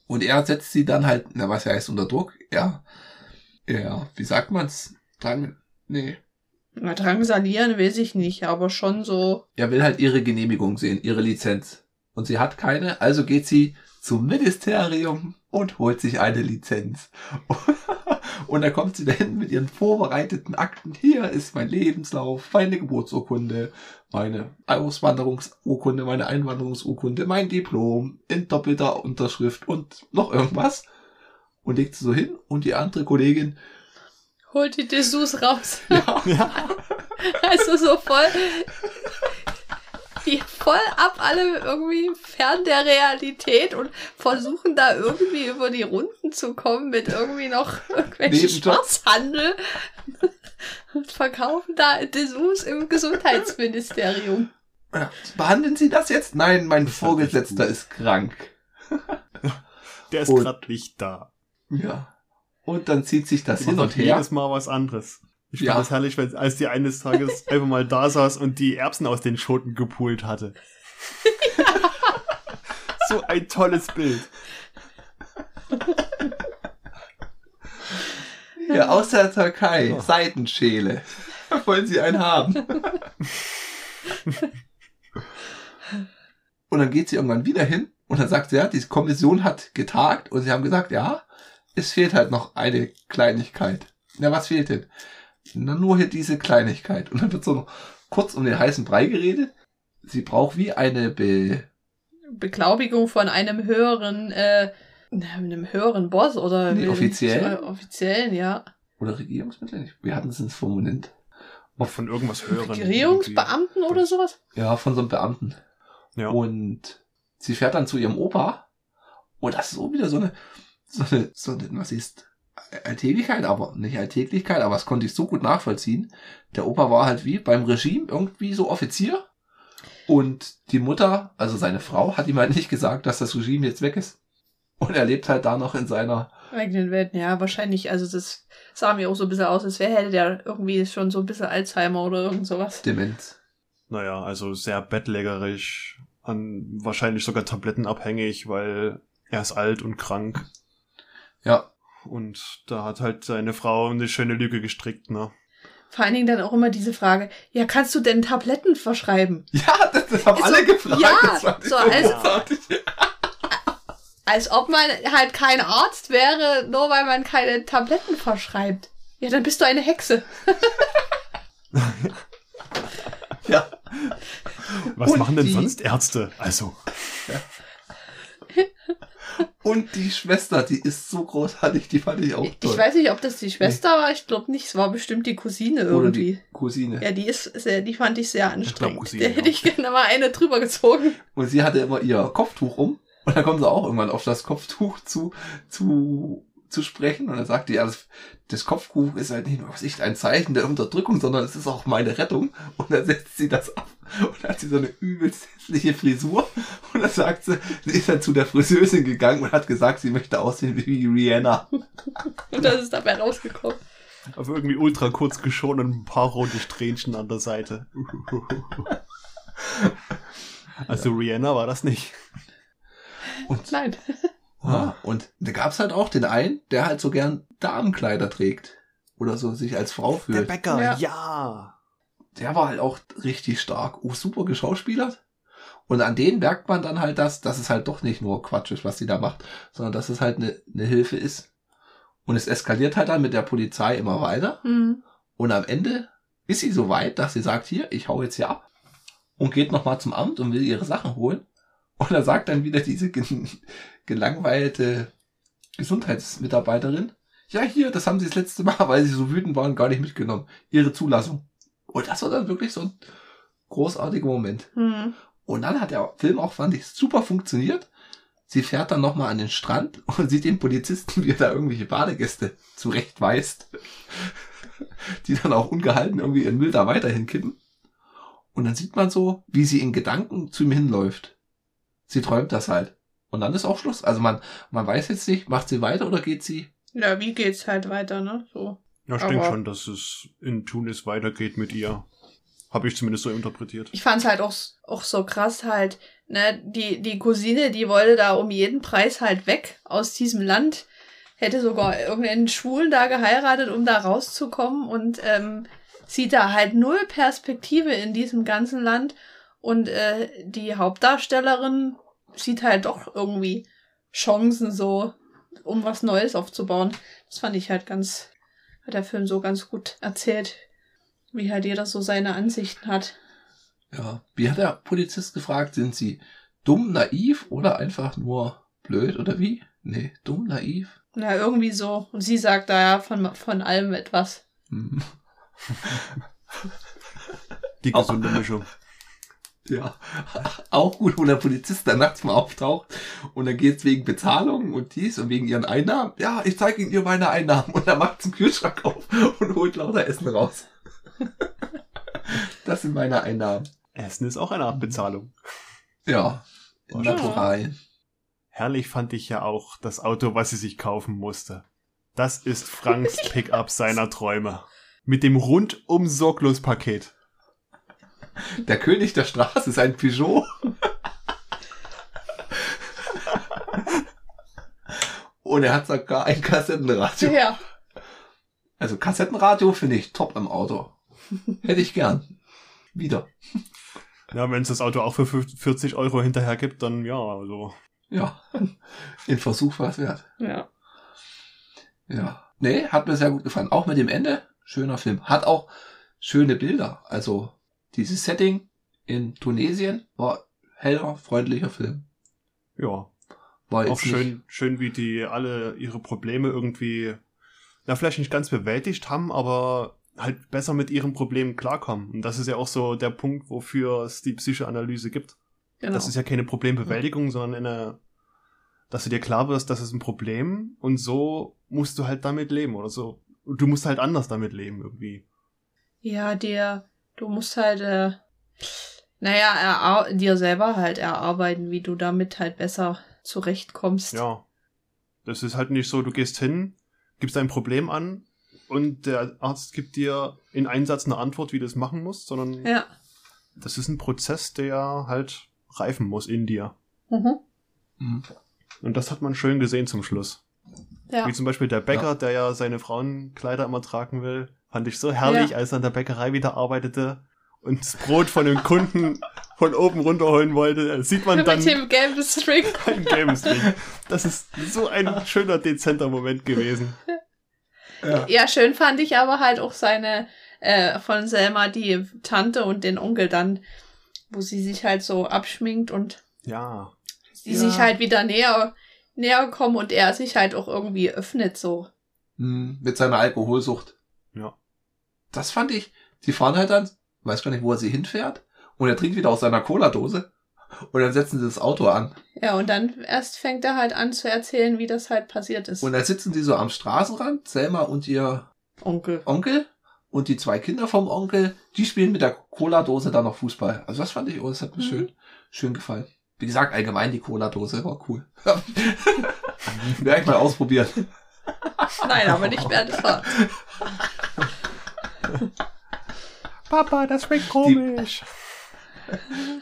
Und er setzt sie dann halt, na was heißt unter Druck? Er, er, wie sagt man's? Drang, nee. Na, drangsalieren weiß ich nicht, aber schon so. Er will halt ihre Genehmigung sehen, ihre Lizenz. Und sie hat keine, also geht sie zum Ministerium und holt sich eine Lizenz. Und dann kommt sie dahin mit ihren vorbereiteten Akten. Hier ist mein Lebenslauf, meine Geburtsurkunde, meine Auswanderungsurkunde, meine Einwanderungsurkunde, mein Diplom in doppelter Unterschrift und noch irgendwas. Und legt sie so hin und die andere Kollegin, Holt die Dessous raus. ja, Ja. Also so voll. Die voll ab alle irgendwie fern der Realität und versuchen da irgendwie über die Runden zu kommen mit irgendwie noch irgendwelchen. Schwarzhandel und verkaufen da Dessous im Gesundheitsministerium. ja, behandeln Sie das jetzt? Nein, mein Vorgesetzter ist krank. Der ist gerade nicht da. Ja. Und dann zieht sich das hin und her. jedes Mal was anderes. Ich Ja. fand das herrlich, als die eines Tages einfach mal da saß und die Erbsen aus den Schoten gepult hatte. so ein tolles Bild. Ja, aus der Türkei. Ja. Seitenschäle. Wollen Sie einen haben? und dann geht sie irgendwann wieder hin und dann sagt sie, ja, die Kommission hat getagt und sie haben gesagt, ja, es fehlt halt noch eine Kleinigkeit. Na, was fehlt denn? Na, nur hier diese Kleinigkeit. Und dann wird so noch kurz um den heißen Brei geredet. Sie braucht wie eine Be Beglaubigung von einem höheren, äh, einem höheren Boss oder Nee, offiziell? offiziellen, ja. oder Regierungsmittel. nicht? Wir hatten es ins Formulant. Von irgendwas hören. Regierungsbeamten oder sowas? Ja, von so einem Beamten. Ja. Und sie fährt dann zu ihrem Opa. Und das ist so wieder so eine, so eine, so eine, was ist, Alltäglichkeit, aber nicht Alltäglichkeit, aber das konnte ich so gut nachvollziehen. Der Opa war halt wie beim Regime irgendwie so Offizier. Und die Mutter, also seine Frau, hat ihm halt nicht gesagt, dass das Regime jetzt weg ist. Und er lebt halt da noch in seiner, Eigenen Welten, ja, wahrscheinlich. Also das sah mir auch so ein bisschen aus, als wäre hätte der irgendwie schon so ein bisschen Alzheimer oder irgend sowas. Demenz. Naja, also sehr bettlägerisch, an wahrscheinlich sogar tablettenabhängig, weil er ist alt und krank. Ja. Und da hat halt seine Frau eine schöne Lüge gestrickt, ne? Vor allen Dingen dann auch immer diese Frage, ja, kannst du denn Tabletten verschreiben? Ja, das, das haben Ist alle so- gefragt. ja, ich so als-. Als ob man halt kein Arzt wäre, nur weil man keine Tabletten verschreibt. Ja, dann bist du eine Hexe. Ja. Was Und machen denn die- sonst Ärzte? Also, Und die Schwester, die ist so großartig, die fand ich auch Ich toll. weiß nicht, ob das die Schwester war, ich glaube nicht, es war bestimmt die Cousine Oder irgendwie. die Cousine. Ja, die ist sehr, die fand ich sehr anstrengend. Cousine, Der hätte ich gerne mal eine drüber gezogen. Und sie hatte immer ihr Kopftuch um. Und dann kommen sie auch irgendwann auf das Kopftuch zu, zu, zu sprechen. Und dann sagt die, ja, das, das Kopftuch ist halt nicht nur was ich, ein Zeichen der Unterdrückung, sondern es ist auch meine Rettung. Und dann setzt sie das ab. Und dann hat sie so eine übelst hässliche Frisur. Und dann sagt sie, sie ist dann zu der Friseusin gegangen und hat gesagt, sie möchte aussehen wie Rihanna. Und das ist dabei rausgekommen. Aber irgendwie ultra kurz geschoren und ein paar rote Strähnchen an der Seite. Also Rihanna war das nicht. Und, Nein. Ja, und da gab's halt auch den einen, der halt so gern Damenkleider trägt. Oder so sich als Frau Der fühlt. Bäcker, Ja. ja. der war halt auch richtig stark. Oh, super geschauspielert. Und an denen merkt man dann halt, dass, dass es halt doch nicht nur Quatsch ist, was sie da macht, sondern dass es halt eine, eine Hilfe ist. Und es eskaliert halt dann mit der Polizei immer weiter. Hm. Und am Ende ist sie so weit, dass sie sagt, hier, ich hau jetzt hier ab. Und geht nochmal zum Amt und will ihre Sachen holen. Und da sagt dann wieder diese gelangweilte Gesundheitsmitarbeiterin, ja, hier, das haben sie das letzte Mal, weil sie so wütend waren, gar nicht mitgenommen. Ihre Zulassung. Und das war dann wirklich so ein großartiger Moment. Hm. Und dann hat der Film auch, fand ich, super funktioniert. Sie fährt dann nochmal an den Strand und sieht den Polizisten, wie er da irgendwelche Badegäste zurechtweist. Die dann auch ungehalten irgendwie ihren Müll da weiterhin kippen. Und dann sieht man so, wie sie in Gedanken zu ihm hinläuft. Sie träumt das halt. Und dann ist auch Schluss. Also man, man weiß jetzt nicht, macht sie weiter oder geht sie? Ja, wie geht's halt weiter, ne? So. Ja, ich denke Aber- schon, dass es in Tunis weitergeht mit ihr. Habe ich zumindest so interpretiert. Ich fand's halt auch, auch so krass halt, ne, die, die Cousine, die wollte da um jeden Preis halt weg aus diesem Land, hätte sogar irgendeinen Schwulen da geheiratet, um da rauszukommen und ähm, sieht da halt null Perspektive in diesem ganzen Land und äh, die Hauptdarstellerin sieht halt doch irgendwie Chancen so, um was Neues aufzubauen. Das fand ich halt ganz, hat der Film so ganz gut erzählt, wie halt jeder so seine Ansichten hat. Ja. Wie hat der Polizist gefragt, sind sie dumm, naiv oder einfach nur blöd oder wie? Nee, dumm, naiv. Na, irgendwie so. Und sie sagt da ja von, von allem etwas. Hm. Die gesunde Mischung. Ja, auch gut, wo der Polizist dann nachts mal auftaucht und dann geht's wegen Bezahlung und dies und wegen ihren Einnahmen. Ja, ich zeige Ihnen ihr meine Einnahmen und dann macht's einen Kühlschrank auf und holt lauter Essen raus. Das sind meine Einnahmen. Essen ist auch eine Art Bezahlung. Ja, Ja. natural. Herrlich fand ich ja auch das Auto, was sie sich kaufen musste. Das ist Franks Pickup seiner Träume. Mit dem rundum sorglos Paket. Der König der Straße ist ein Peugeot. Und er hat sogar ein Kassettenradio. Ja. Also Kassettenradio finde ich top im Auto. Hätte ich gern. Wieder. Ja, wenn es das Auto auch für 40 Euro hinterher gibt, dann ja, also. Ja. In Versuch war es wert. Ja. Ja. Nee, hat mir sehr gut gefallen. Auch mit dem Ende. Schöner Film. Hat auch schöne Bilder. Also dieses Setting in Tunesien war heller, freundlicher Film. Ja. War Auch jetzt schön, Nicht, schön, wie die alle ihre Probleme irgendwie, na, vielleicht nicht ganz bewältigt haben, aber halt besser mit ihren Problemen klarkommen. Und das ist ja auch so der Punkt, wofür es die Psychoanalyse gibt. Genau. Das ist ja keine Problembewältigung, sondern eine, dass du dir klar wirst, das ist ein Problem und so musst du halt damit leben oder so. Und Du musst halt anders damit leben irgendwie. ja, dir, du musst halt, äh, naja, erar dir selber halt erarbeiten, wie du damit halt besser zurechtkommst. Ja. Das ist halt nicht so, du gehst hin, gibst dein Problem an und der Arzt gibt dir in einem Satz eine Antwort, wie du es machen musst, sondern Ja. das ist ein Prozess, der halt reifen muss in dir. Mhm. Mhm. Und das hat man schön gesehen zum Schluss. Ja. Wie zum Beispiel der Bäcker, Ja. der ja seine Frauenkleider immer tragen will. Fand ich so herrlich, Ja. als er an der Bäckerei wieder arbeitete und das Brot von dem Kunden von oben runterholen wollte. Da Sieht man dann Mit dem gelben String. ein Game String. Das ist so ein schöner, dezenter Moment gewesen. Ja. Ja, schön fand ich aber halt auch seine, äh, von Selma die Tante und den Onkel dann, wo sie sich halt so abschminkt und Ja. sie Ja. sich halt wieder näher näher kommen und er sich halt auch irgendwie öffnet so. Hm, mit seiner Alkoholsucht. Das fand ich. Sie fahren halt dann, weiß gar nicht, wo er sie hinfährt. Und er trinkt wieder aus seiner Cola-Dose. Und dann setzen sie das Auto an. Ja, und dann erst fängt er halt an zu erzählen, wie das halt passiert ist. Und dann sitzen die so am Straßenrand, Selma und ihr Onkel. Onkel. Und die zwei Kinder vom Onkel, die spielen mit der Cola-Dose dann noch Fußball. Also das fand ich, oh, das hat mir Mhm. schön, schön gefallen. Wie gesagt, allgemein die Cola-Dose war cool. Werde ich mal ausprobieren. Nein, aber nicht während der Fahrt. Papa, das schmeckt komisch.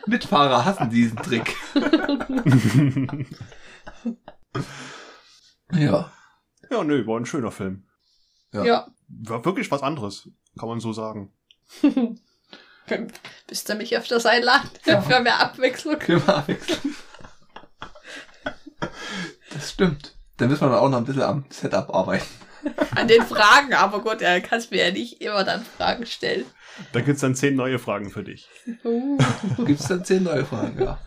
Mitfahrer hassen diesen Trick. ja. ja, nö, war ein schöner Film. Ja. Ja. War wirklich was anderes, kann man so sagen. Bist du mich öfters einladen? Ja. Für mehr Abwechslung. Können wir abwechseln. Das stimmt. Dann müssen wir dann auch noch ein bisschen am Setup arbeiten. An den Fragen, aber gut, er kannst mir ja nicht immer dann Fragen stellen. Da gibt's dann zehn neue Fragen für dich. Uh. Gibt's dann zehn neue Fragen, ja.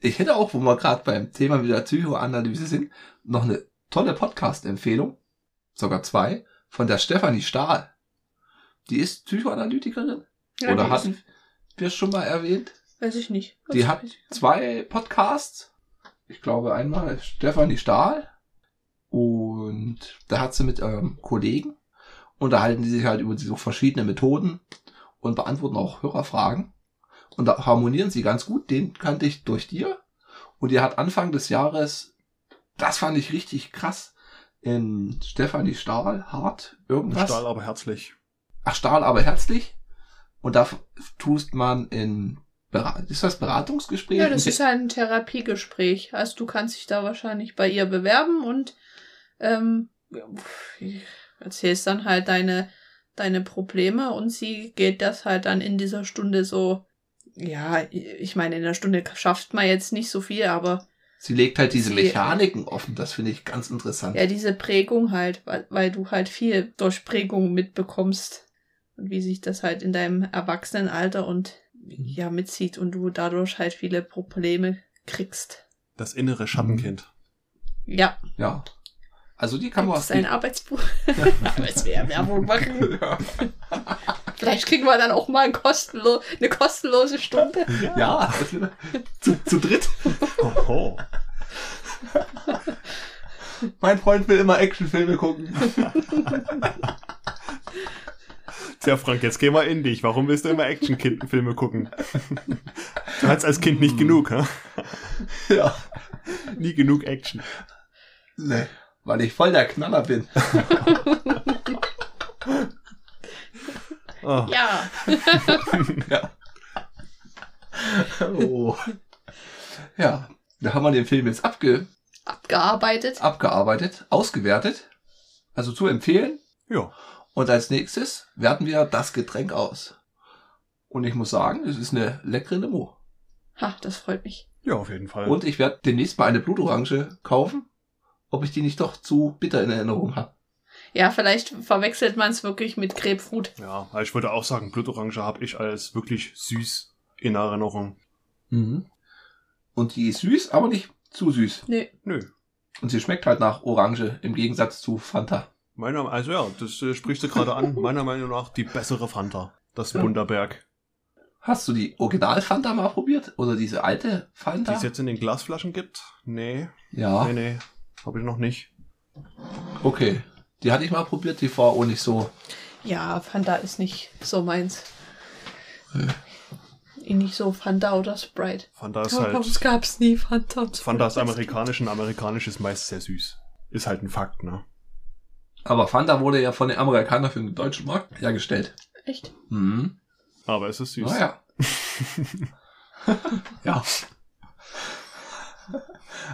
Ich hätte auch, wo wir gerade beim Thema wieder Psychoanalyse sind, noch eine tolle Podcast-Empfehlung, sogar zwei, von der Stefanie Stahl. Die ist Psychoanalytikerin. Ja, Oder die hatten wir es schon mal erwähnt? Weiß ich nicht. Die Das hat zwei Podcasts. Ich glaube einmal Stefanie Stahl und da hat sie mit ähm, Kollegen unterhalten die sich halt über so verschiedene Methoden und beantworten auch Hörerfragen. Und da harmonieren sie ganz gut. Den kannte ich durch dir. Und die hat Anfang des Jahres, das fand ich richtig krass, in Stefanie Stahl, hart, irgendwas. Stahl aber herzlich. Ach, Stahl, aber herzlich. Und da tust man in, ist das Beratungsgespräch? Ja, das ist ein Therapiegespräch. Also du kannst dich da wahrscheinlich bei ihr bewerben und ähm, erzählst dann halt deine, deine Probleme und sie geht das halt dann in dieser Stunde so, ja, ich meine, in der Stunde schafft man jetzt nicht so viel, aber Sie legt halt diese Sie- Mechaniken offen, das finde ich ganz interessant. ja, diese Prägung halt, weil, weil du halt viel durch Prägung mitbekommst und wie sich das halt in deinem Erwachsenenalter und ja mitzieht und du dadurch halt viele Probleme kriegst. Das innere Schattenkind. Ja, Ja. Also die kann man das ist ein Arbeitsbuch. Aber es wäre Werbung machen. ja. Vielleicht kriegen wir dann auch mal ein kostenlo eine kostenlose Stunde. ja, zu, zu dritt. Oho. Mein Freund will immer Actionfilme gucken. Tja, Frank, jetzt geh mal in dich. Warum willst du immer Actionfilme gucken? Du hattest als Kind nicht genug, hä? ja. Nie genug Action. Nee, weil ich voll der Knaller bin. Oh. Ja. ja. Oh. Ja, da haben wir den Film jetzt abge Abgearbeitet. abgearbeitet, ausgewertet. Also zu empfehlen. Ja. Und als nächstes werten wir das Getränk aus. Und ich muss sagen, es ist eine leckere Limo. Ha, das freut mich. Ja, auf jeden Fall. Und ich werde demnächst mal eine Blutorange kaufen, ob ich die nicht doch zu bitter in Erinnerung habe. Ja, vielleicht verwechselt man es wirklich mit Grapefruit. Ja, also ich würde auch sagen, Blutorange habe ich als wirklich süß in Erinnerung. Mhm. Und die ist süß, aber nicht zu süß. Nee. Nö. Und sie schmeckt halt nach Orange im Gegensatz zu Fanta. Meiner, also ja, das äh, sprichst du gerade an. Meiner Meinung nach die bessere Fanta. Das Ja. Bunderberg. Hast du die Original Fanta mal probiert? Oder diese alte Die Fanta? es jetzt in den Glasflaschen gibt? Nee, ja, nee, nee. Habe ich noch nicht. okay. Die hatte ich mal probiert, die war auch nicht so. Ja, Fanta ist nicht so meins. Äh. Nicht so Fanta oder Sprite. Fanta ist Aber es halt. gab's nie Fanta. und Fanta ist Sprite. amerikanisch und amerikanisch ist meist sehr süß. Ist halt ein Fakt, ne? Aber Fanta wurde ja von den Amerikanern für den deutschen Markt hergestellt. Echt? Mhm. Aber es ist süß. Naja. ja.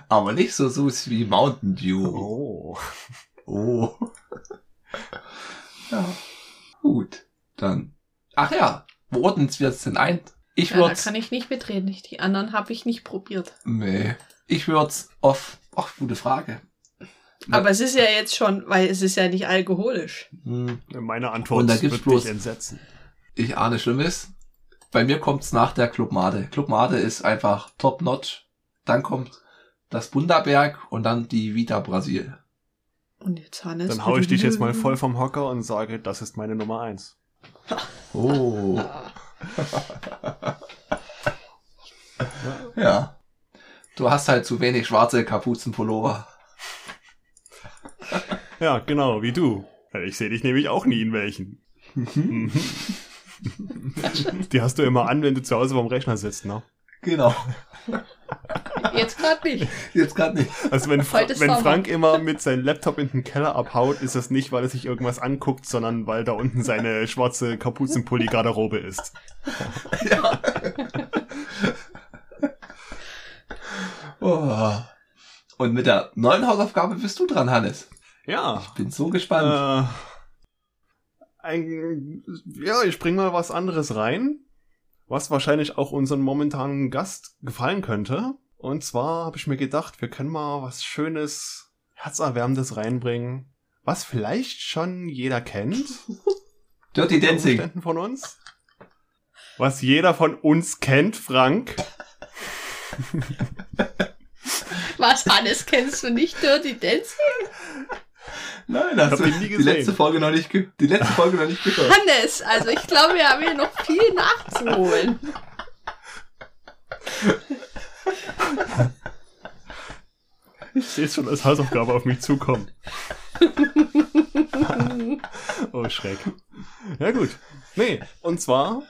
Aber nicht so süß wie Mountain Dew. Oh. Oh. ja. Gut. Dann. Ach ja. Wo ordnen wir es denn ein? Ich Ja, da würde kann ich nicht mitreden. Ich- Die anderen habe ich nicht probiert. Nee. Ich würde auf. Ach, gute Frage. Na- Aber es ist ja jetzt schon, weil es ist ja nicht alkoholisch. Hm, Meine Antwort Und da gibt's bloß- entsetzen. Ich ahne Schlimmes. Bei mir kommt's nach der Club Made. Club Made ist einfach top notch. Dann kommt das Bundaberg und dann die Vita Brasil. Und jetzt Hannes. Dann hau ich dich jetzt mal voll vom Hocker und sage, das ist meine Nummer eins. Oh. Ja. Du hast halt zu wenig schwarze Kapuzenpullover. Ja, genau, wie du. Ich sehe dich nämlich auch nie in welchen. Mhm. Die hast du immer an, wenn du zu Hause beim Rechner sitzt, ne? Genau. Jetzt gerade nicht. Jetzt gerade nicht. Also wenn, Fra wenn Sommer. Frank immer mit seinem Laptop in den Keller abhaut, ist das nicht, weil er sich irgendwas anguckt, sondern weil da unten seine schwarze Kapuzenpulli-Garderobe ist. Ja. oh. Und mit der neuen Hausaufgabe bist du dran, Hannes. Ja. Bin so gespannt. Äh, ein, ja, ich bring mal was anderes rein, was wahrscheinlich auch unseren momentanen Gast gefallen könnte. Und zwar habe ich mir gedacht, wir können mal was Schönes, Herzerwärmendes reinbringen, was vielleicht schon jeder kennt. Dirty Dancing. Von uns. Was jeder von uns kennt, Frank. Was, Hannes, kennst du nicht Dirty Dancing? Nein, hast hab du ihn nie die gesehen. letzte Folge noch nicht, die letzte Folge noch nicht gehört. Hannes, also ich glaube, wir haben hier noch viel nachzuholen. Ich sehe es schon als Hausaufgabe auf mich zukommen. oh, Schreck. Ja gut. Nee, und zwar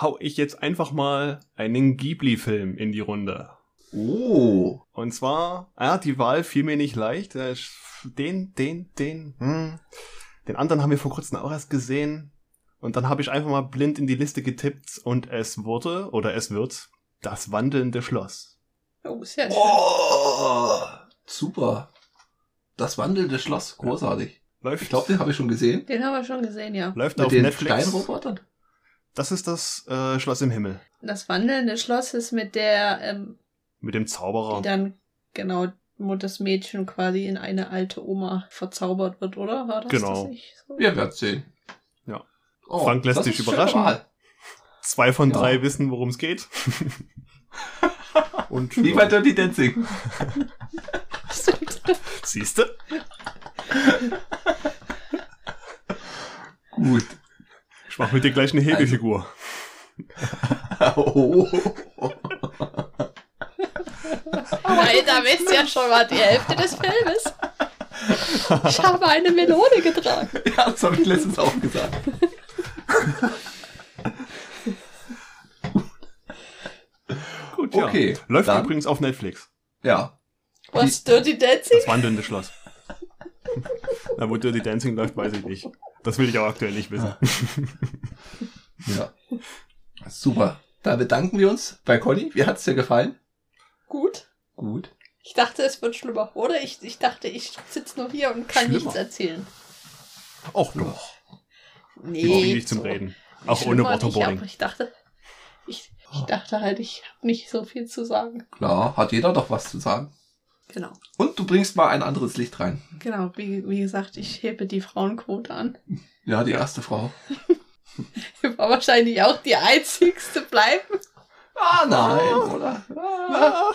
hau ich jetzt einfach mal einen Ghibli-Film in die Runde. Oh. Und zwar, ja, die Wahl fiel mir nicht leicht. Äh, Den, den, den, hm. Den anderen haben wir vor kurzem auch erst gesehen. Und dann habe ich einfach mal blind in die Liste getippt und es wurde, oder es wird, das wandelnde Schloss. Oh, sehr schön. Oh. Super. Das wandelnde Schloss. Großartig. Läuft, Ich glaube, den habe ich schon gesehen. Den haben wir schon gesehen, ja. läuft Mit auf den Netflix. Steinrobotern. Das ist das äh, Schloss im Himmel. Das wandelnde Schloss ist mit der, ähm, Mit dem die Zauberer. dann, genau, wo das Mädchen quasi in eine alte Oma verzaubert wird, oder? War das Genau. das nicht so? Wir werden sehen. Ja. Oh, Frank lässt sich überraschen. schöne Wahl. Zwei von Ja. drei wissen, worum es geht. Und Wie bei Dirty Dancing. Stimmt. siehste? Gut. Ich mach mit dir gleich eine Hebefigur. Oh. Weil da wisst ja schon mal die Hälfte des Filmes. Ich habe eine Melone getragen. Ja, das habe ich letztens auch gesagt. Gut, ja. Okay, Läuft dann- übrigens auf Netflix. Ja. Was, Dirty Dancing? Das wandelnde Schloss. Na, wo Dirty Dancing läuft, weiß ich nicht. Das will ich auch aktuell nicht wissen. Ja. Super. Da bedanken wir uns bei Conny. Wie hat's dir gefallen? Gut. Gut. Ich dachte, es wird schlimmer. Oder ich, ich dachte, ich sitze nur hier und kann Schlimmer. nichts erzählen. Och doch. Nee. Ich dich zum so Reden. Auch ohne nicht, Waterboarding. aber ich dachte, ich, ich dachte halt, ich habe nicht so viel zu sagen. Klar, hat jeder doch was zu sagen. Genau. Und du bringst mal ein anderes Licht rein. Genau, wie, wie gesagt, ich hebe die Frauenquote an. Ja, die erste Frau. Ich war wahrscheinlich auch die einzigste bleiben. Ah, nein, oder? Ah,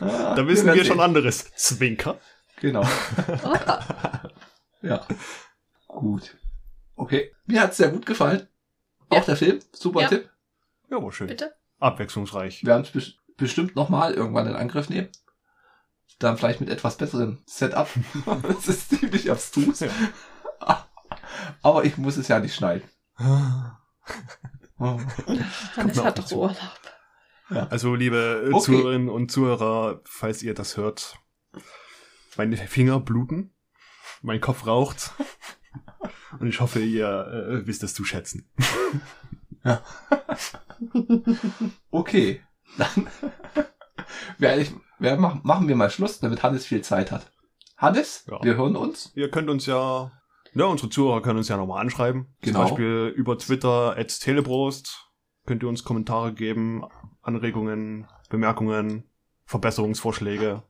ah, Da wissen werden wir schon anderes. Zwinker. Genau. Ja. Gut. Okay. Mir hat's sehr gut gefallen. Ja. Auch der Film. Super Ja. Tipp. Ja, war schön. Bitte? Abwechslungsreich. Wir werden es bes bestimmt nochmal irgendwann in Angriff nehmen. Dann vielleicht mit etwas besserem Setup. das ist ziemlich abstrus. Ja. Aber ich muss es ja nicht schneiden. Mir hat auch doch. Urlaub. Also, liebe Okay. Zuhörerinnen und Zuhörer, falls ihr das hört, meine Finger bluten, mein Kopf raucht. Und ich hoffe, ihr äh, wisst es zu schätzen. Okay. Dann werde ich, werde, machen, machen wir mal Schluss, damit Hannes viel Zeit hat. Hannes, Ja. wir hören uns. Ihr könnt uns ja, ja, unsere Zuhörer können uns ja nochmal anschreiben. Genau. Zum Beispiel über Twitter at Teleprost. Könnt ihr uns Kommentare geben, Anregungen, Bemerkungen, Verbesserungsvorschläge.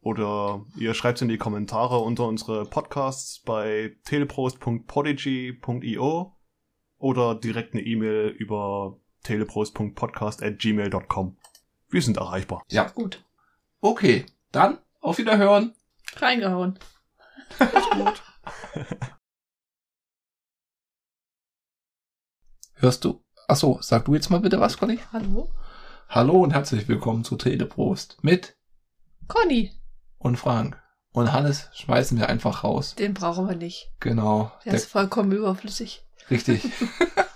Oder ihr schreibt in die Kommentare unter unsere Podcasts bei teleprost.podigy.io oder direkt eine E-Mail über teleprost.podcast at gmail.com. Wir sind erreichbar. Ja. Gut. Okay, dann auf Wiederhören. Reingehauen. Hörst du? Achso, sag du jetzt mal bitte was, Conny. Hallo? Hallo und herzlich willkommen zu Teleprost mit Conny. und Frank. Und Hannes schmeißen wir einfach raus. Den brauchen wir nicht. Genau. Der ist vollkommen überflüssig. richtig.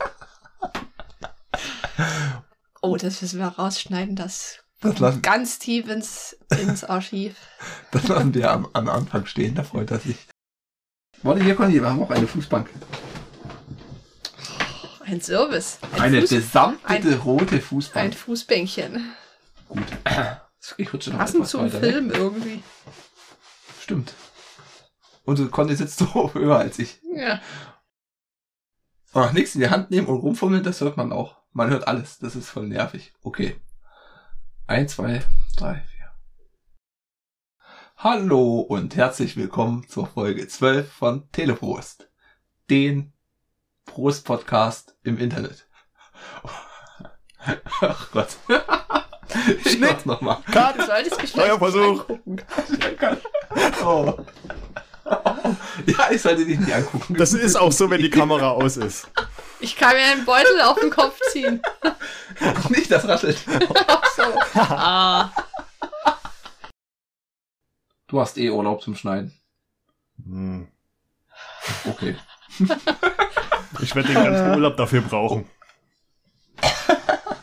Oh, das müssen wir rausschneiden. Das Das lassen, ganz tief ins, ins Archiv. das lassen wir am, am Anfang stehen, da freut er sich. Warte, hier, Conny, wir haben auch eine Fußbank. Ein Service. Ein eine Fuß, ein- rote ein Fußbank. Fußbänkchen. Gut. Ich rutsche noch Passend etwas zum weiter weg. Film irgendwie. Stimmt. Und du Conny sitzt so höher als ich. Ja. Ach, nichts in die Hand nehmen und rumfummeln, das hört man auch. Man hört alles. Das ist voll nervig. Okay. Eins, zwei, drei, vier. Hallo und herzlich willkommen zur Folge 12 von Teleprost. Den Prost-Podcast im Internet. Ach Gott. Ich mach's nochmal. Cut! Du solltest mich Neuer Versuch. Oh. Ja, ich sollte dich nicht angucken. Das ist auch so, wenn die Kamera aus ist. Ich kann mir einen Beutel auf den Kopf ziehen. nicht das raschelt. Ach so. Ah. Du hast eh Urlaub zum Schneiden. Hm. Okay. Ich werde den ganzen Urlaub dafür brauchen.